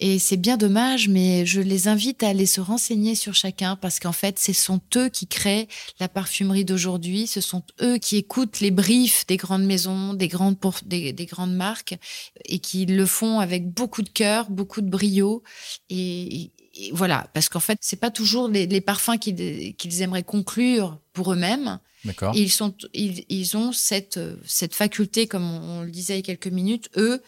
Et c'est bien dommage, mais je les invite à aller se renseigner sur chacun parce qu'en fait, ce sont eux qui créent la parfumerie d'aujourd'hui. Ce sont eux qui écoutent les briefs des grandes maisons, des grandes, des, des grandes marques et qui le font avec beaucoup de cœur, beaucoup de brio. Et, voilà, parce qu'en fait, c'est pas toujours les, les parfums qu'ils qu'ils aimeraient conclure pour eux-mêmes. Ils sont, ils, ils ont cette, cette faculté, comme on, on le disait il y a quelques minutes, eux,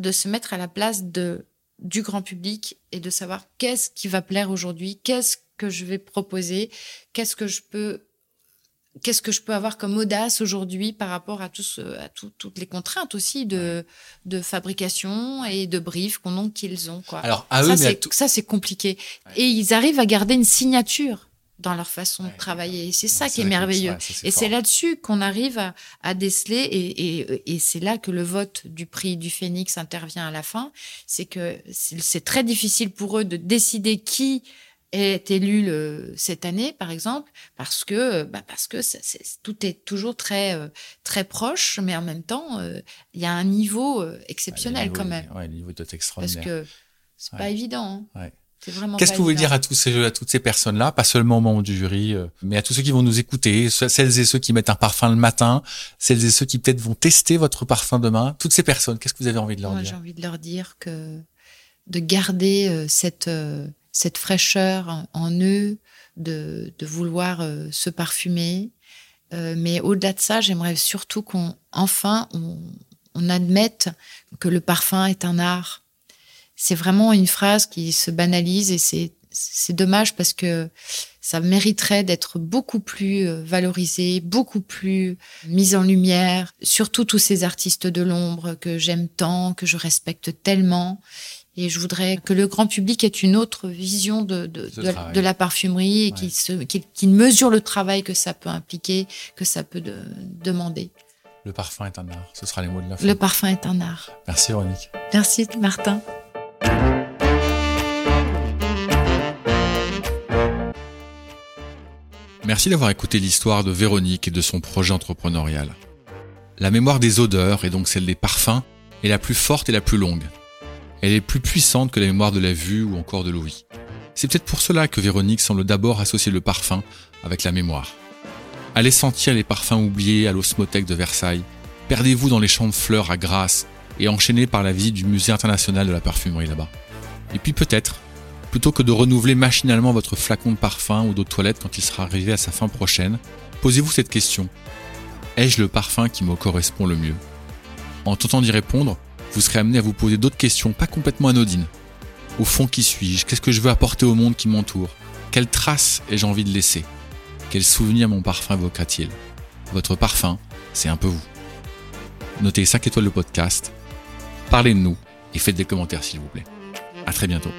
de se mettre à la place de du grand public et de savoir qu'est-ce qui va plaire aujourd'hui, qu'est-ce que je vais proposer, qu'est-ce que je peux qu'est-ce que je peux avoir comme audace aujourd'hui par rapport à, tous, à toutes les contraintes aussi de, de fabrication et de brief qu'on qu'ils ont. Quoi. Alors, à eux, ça, ça c'est compliqué. Et ils arrivent à garder une signature dans leur façon de travailler. Et c'est ça qui est merveilleux. et c'est là-dessus qu'on arrive à, à déceler, et, et, et c'est là que le vote du prix du Phénix intervient à la fin. C'est que c'est très difficile pour eux de décider qui est élu le, cette année, par exemple, parce que bah parce que tout est toujours très euh, très proche, mais en même temps, euh, il y a un niveau euh, exceptionnel quand même. Ouais, le niveau doit être extraordinaire. Parce que c'est pas évident. Hein. Qu'est-ce que vous voulez dire à tous ces, à toutes ces personnes-là, pas seulement au membres du jury, euh, mais à tous ceux qui vont nous écouter, celles et ceux qui mettent un parfum le matin, celles et ceux qui peut-être vont tester votre parfum demain, toutes ces personnes, qu'est-ce que vous avez envie de leur Moi, dire? J'ai envie de leur dire que de garder euh, cette euh, cette fraîcheur en eux, de, de vouloir se parfumer, mais au-delà de ça, j'aimerais surtout qu'on enfin on, on admette que le parfum est un art c'est vraiment une phrase qui se banalise et c'est c'est dommage parce que ça mériterait d'être beaucoup plus euh, valorisé, beaucoup plus mis en lumière, surtout tous ces artistes de l'ombre que j'aime tant, que je respecte tellement. Et je voudrais que le grand public ait une autre vision de, de, de, la parfumerie et qu'il mesure le travail que ça peut impliquer, que ça peut de, demander. Le parfum est un art. Ce sera les mots de la fin. Le parfum est un art. Merci Véronique. Merci Martin. Merci d'avoir écouté l'histoire de Véronique et de son projet entrepreneurial. La mémoire des odeurs, et donc celle des parfums, est la plus forte et la plus longue. Elle est plus puissante que la mémoire de la vue ou encore de l'ouïe. C'est peut-être pour cela que Véronique semble d'abord associer le parfum avec la mémoire. Allez sentir les parfums oubliés à l'osmothèque de Versailles, perdez-vous dans les champs de fleurs à Grasse et enchaînez par la visite du musée international de la parfumerie là-bas. Et puis peut-être, plutôt que de renouveler machinalement votre flacon de parfum ou d'eau de toilette quand il sera arrivé à sa fin prochaine, posez-vous cette question. Ai-je le parfum qui me correspond le mieux? En tentant d'y répondre, vous serez amené à vous poser d'autres questions pas complètement anodines. Au fond, qui suis-je? Qu'est-ce que je veux apporter au monde qui m'entoure? Quelles traces ai-je envie de laisser? Quel souvenir mon parfum évoquera-t-il? Votre parfum, c'est un peu vous. Notez 5 étoiles le podcast, parlez de nous et faites des commentaires s'il vous plaît. À très bientôt.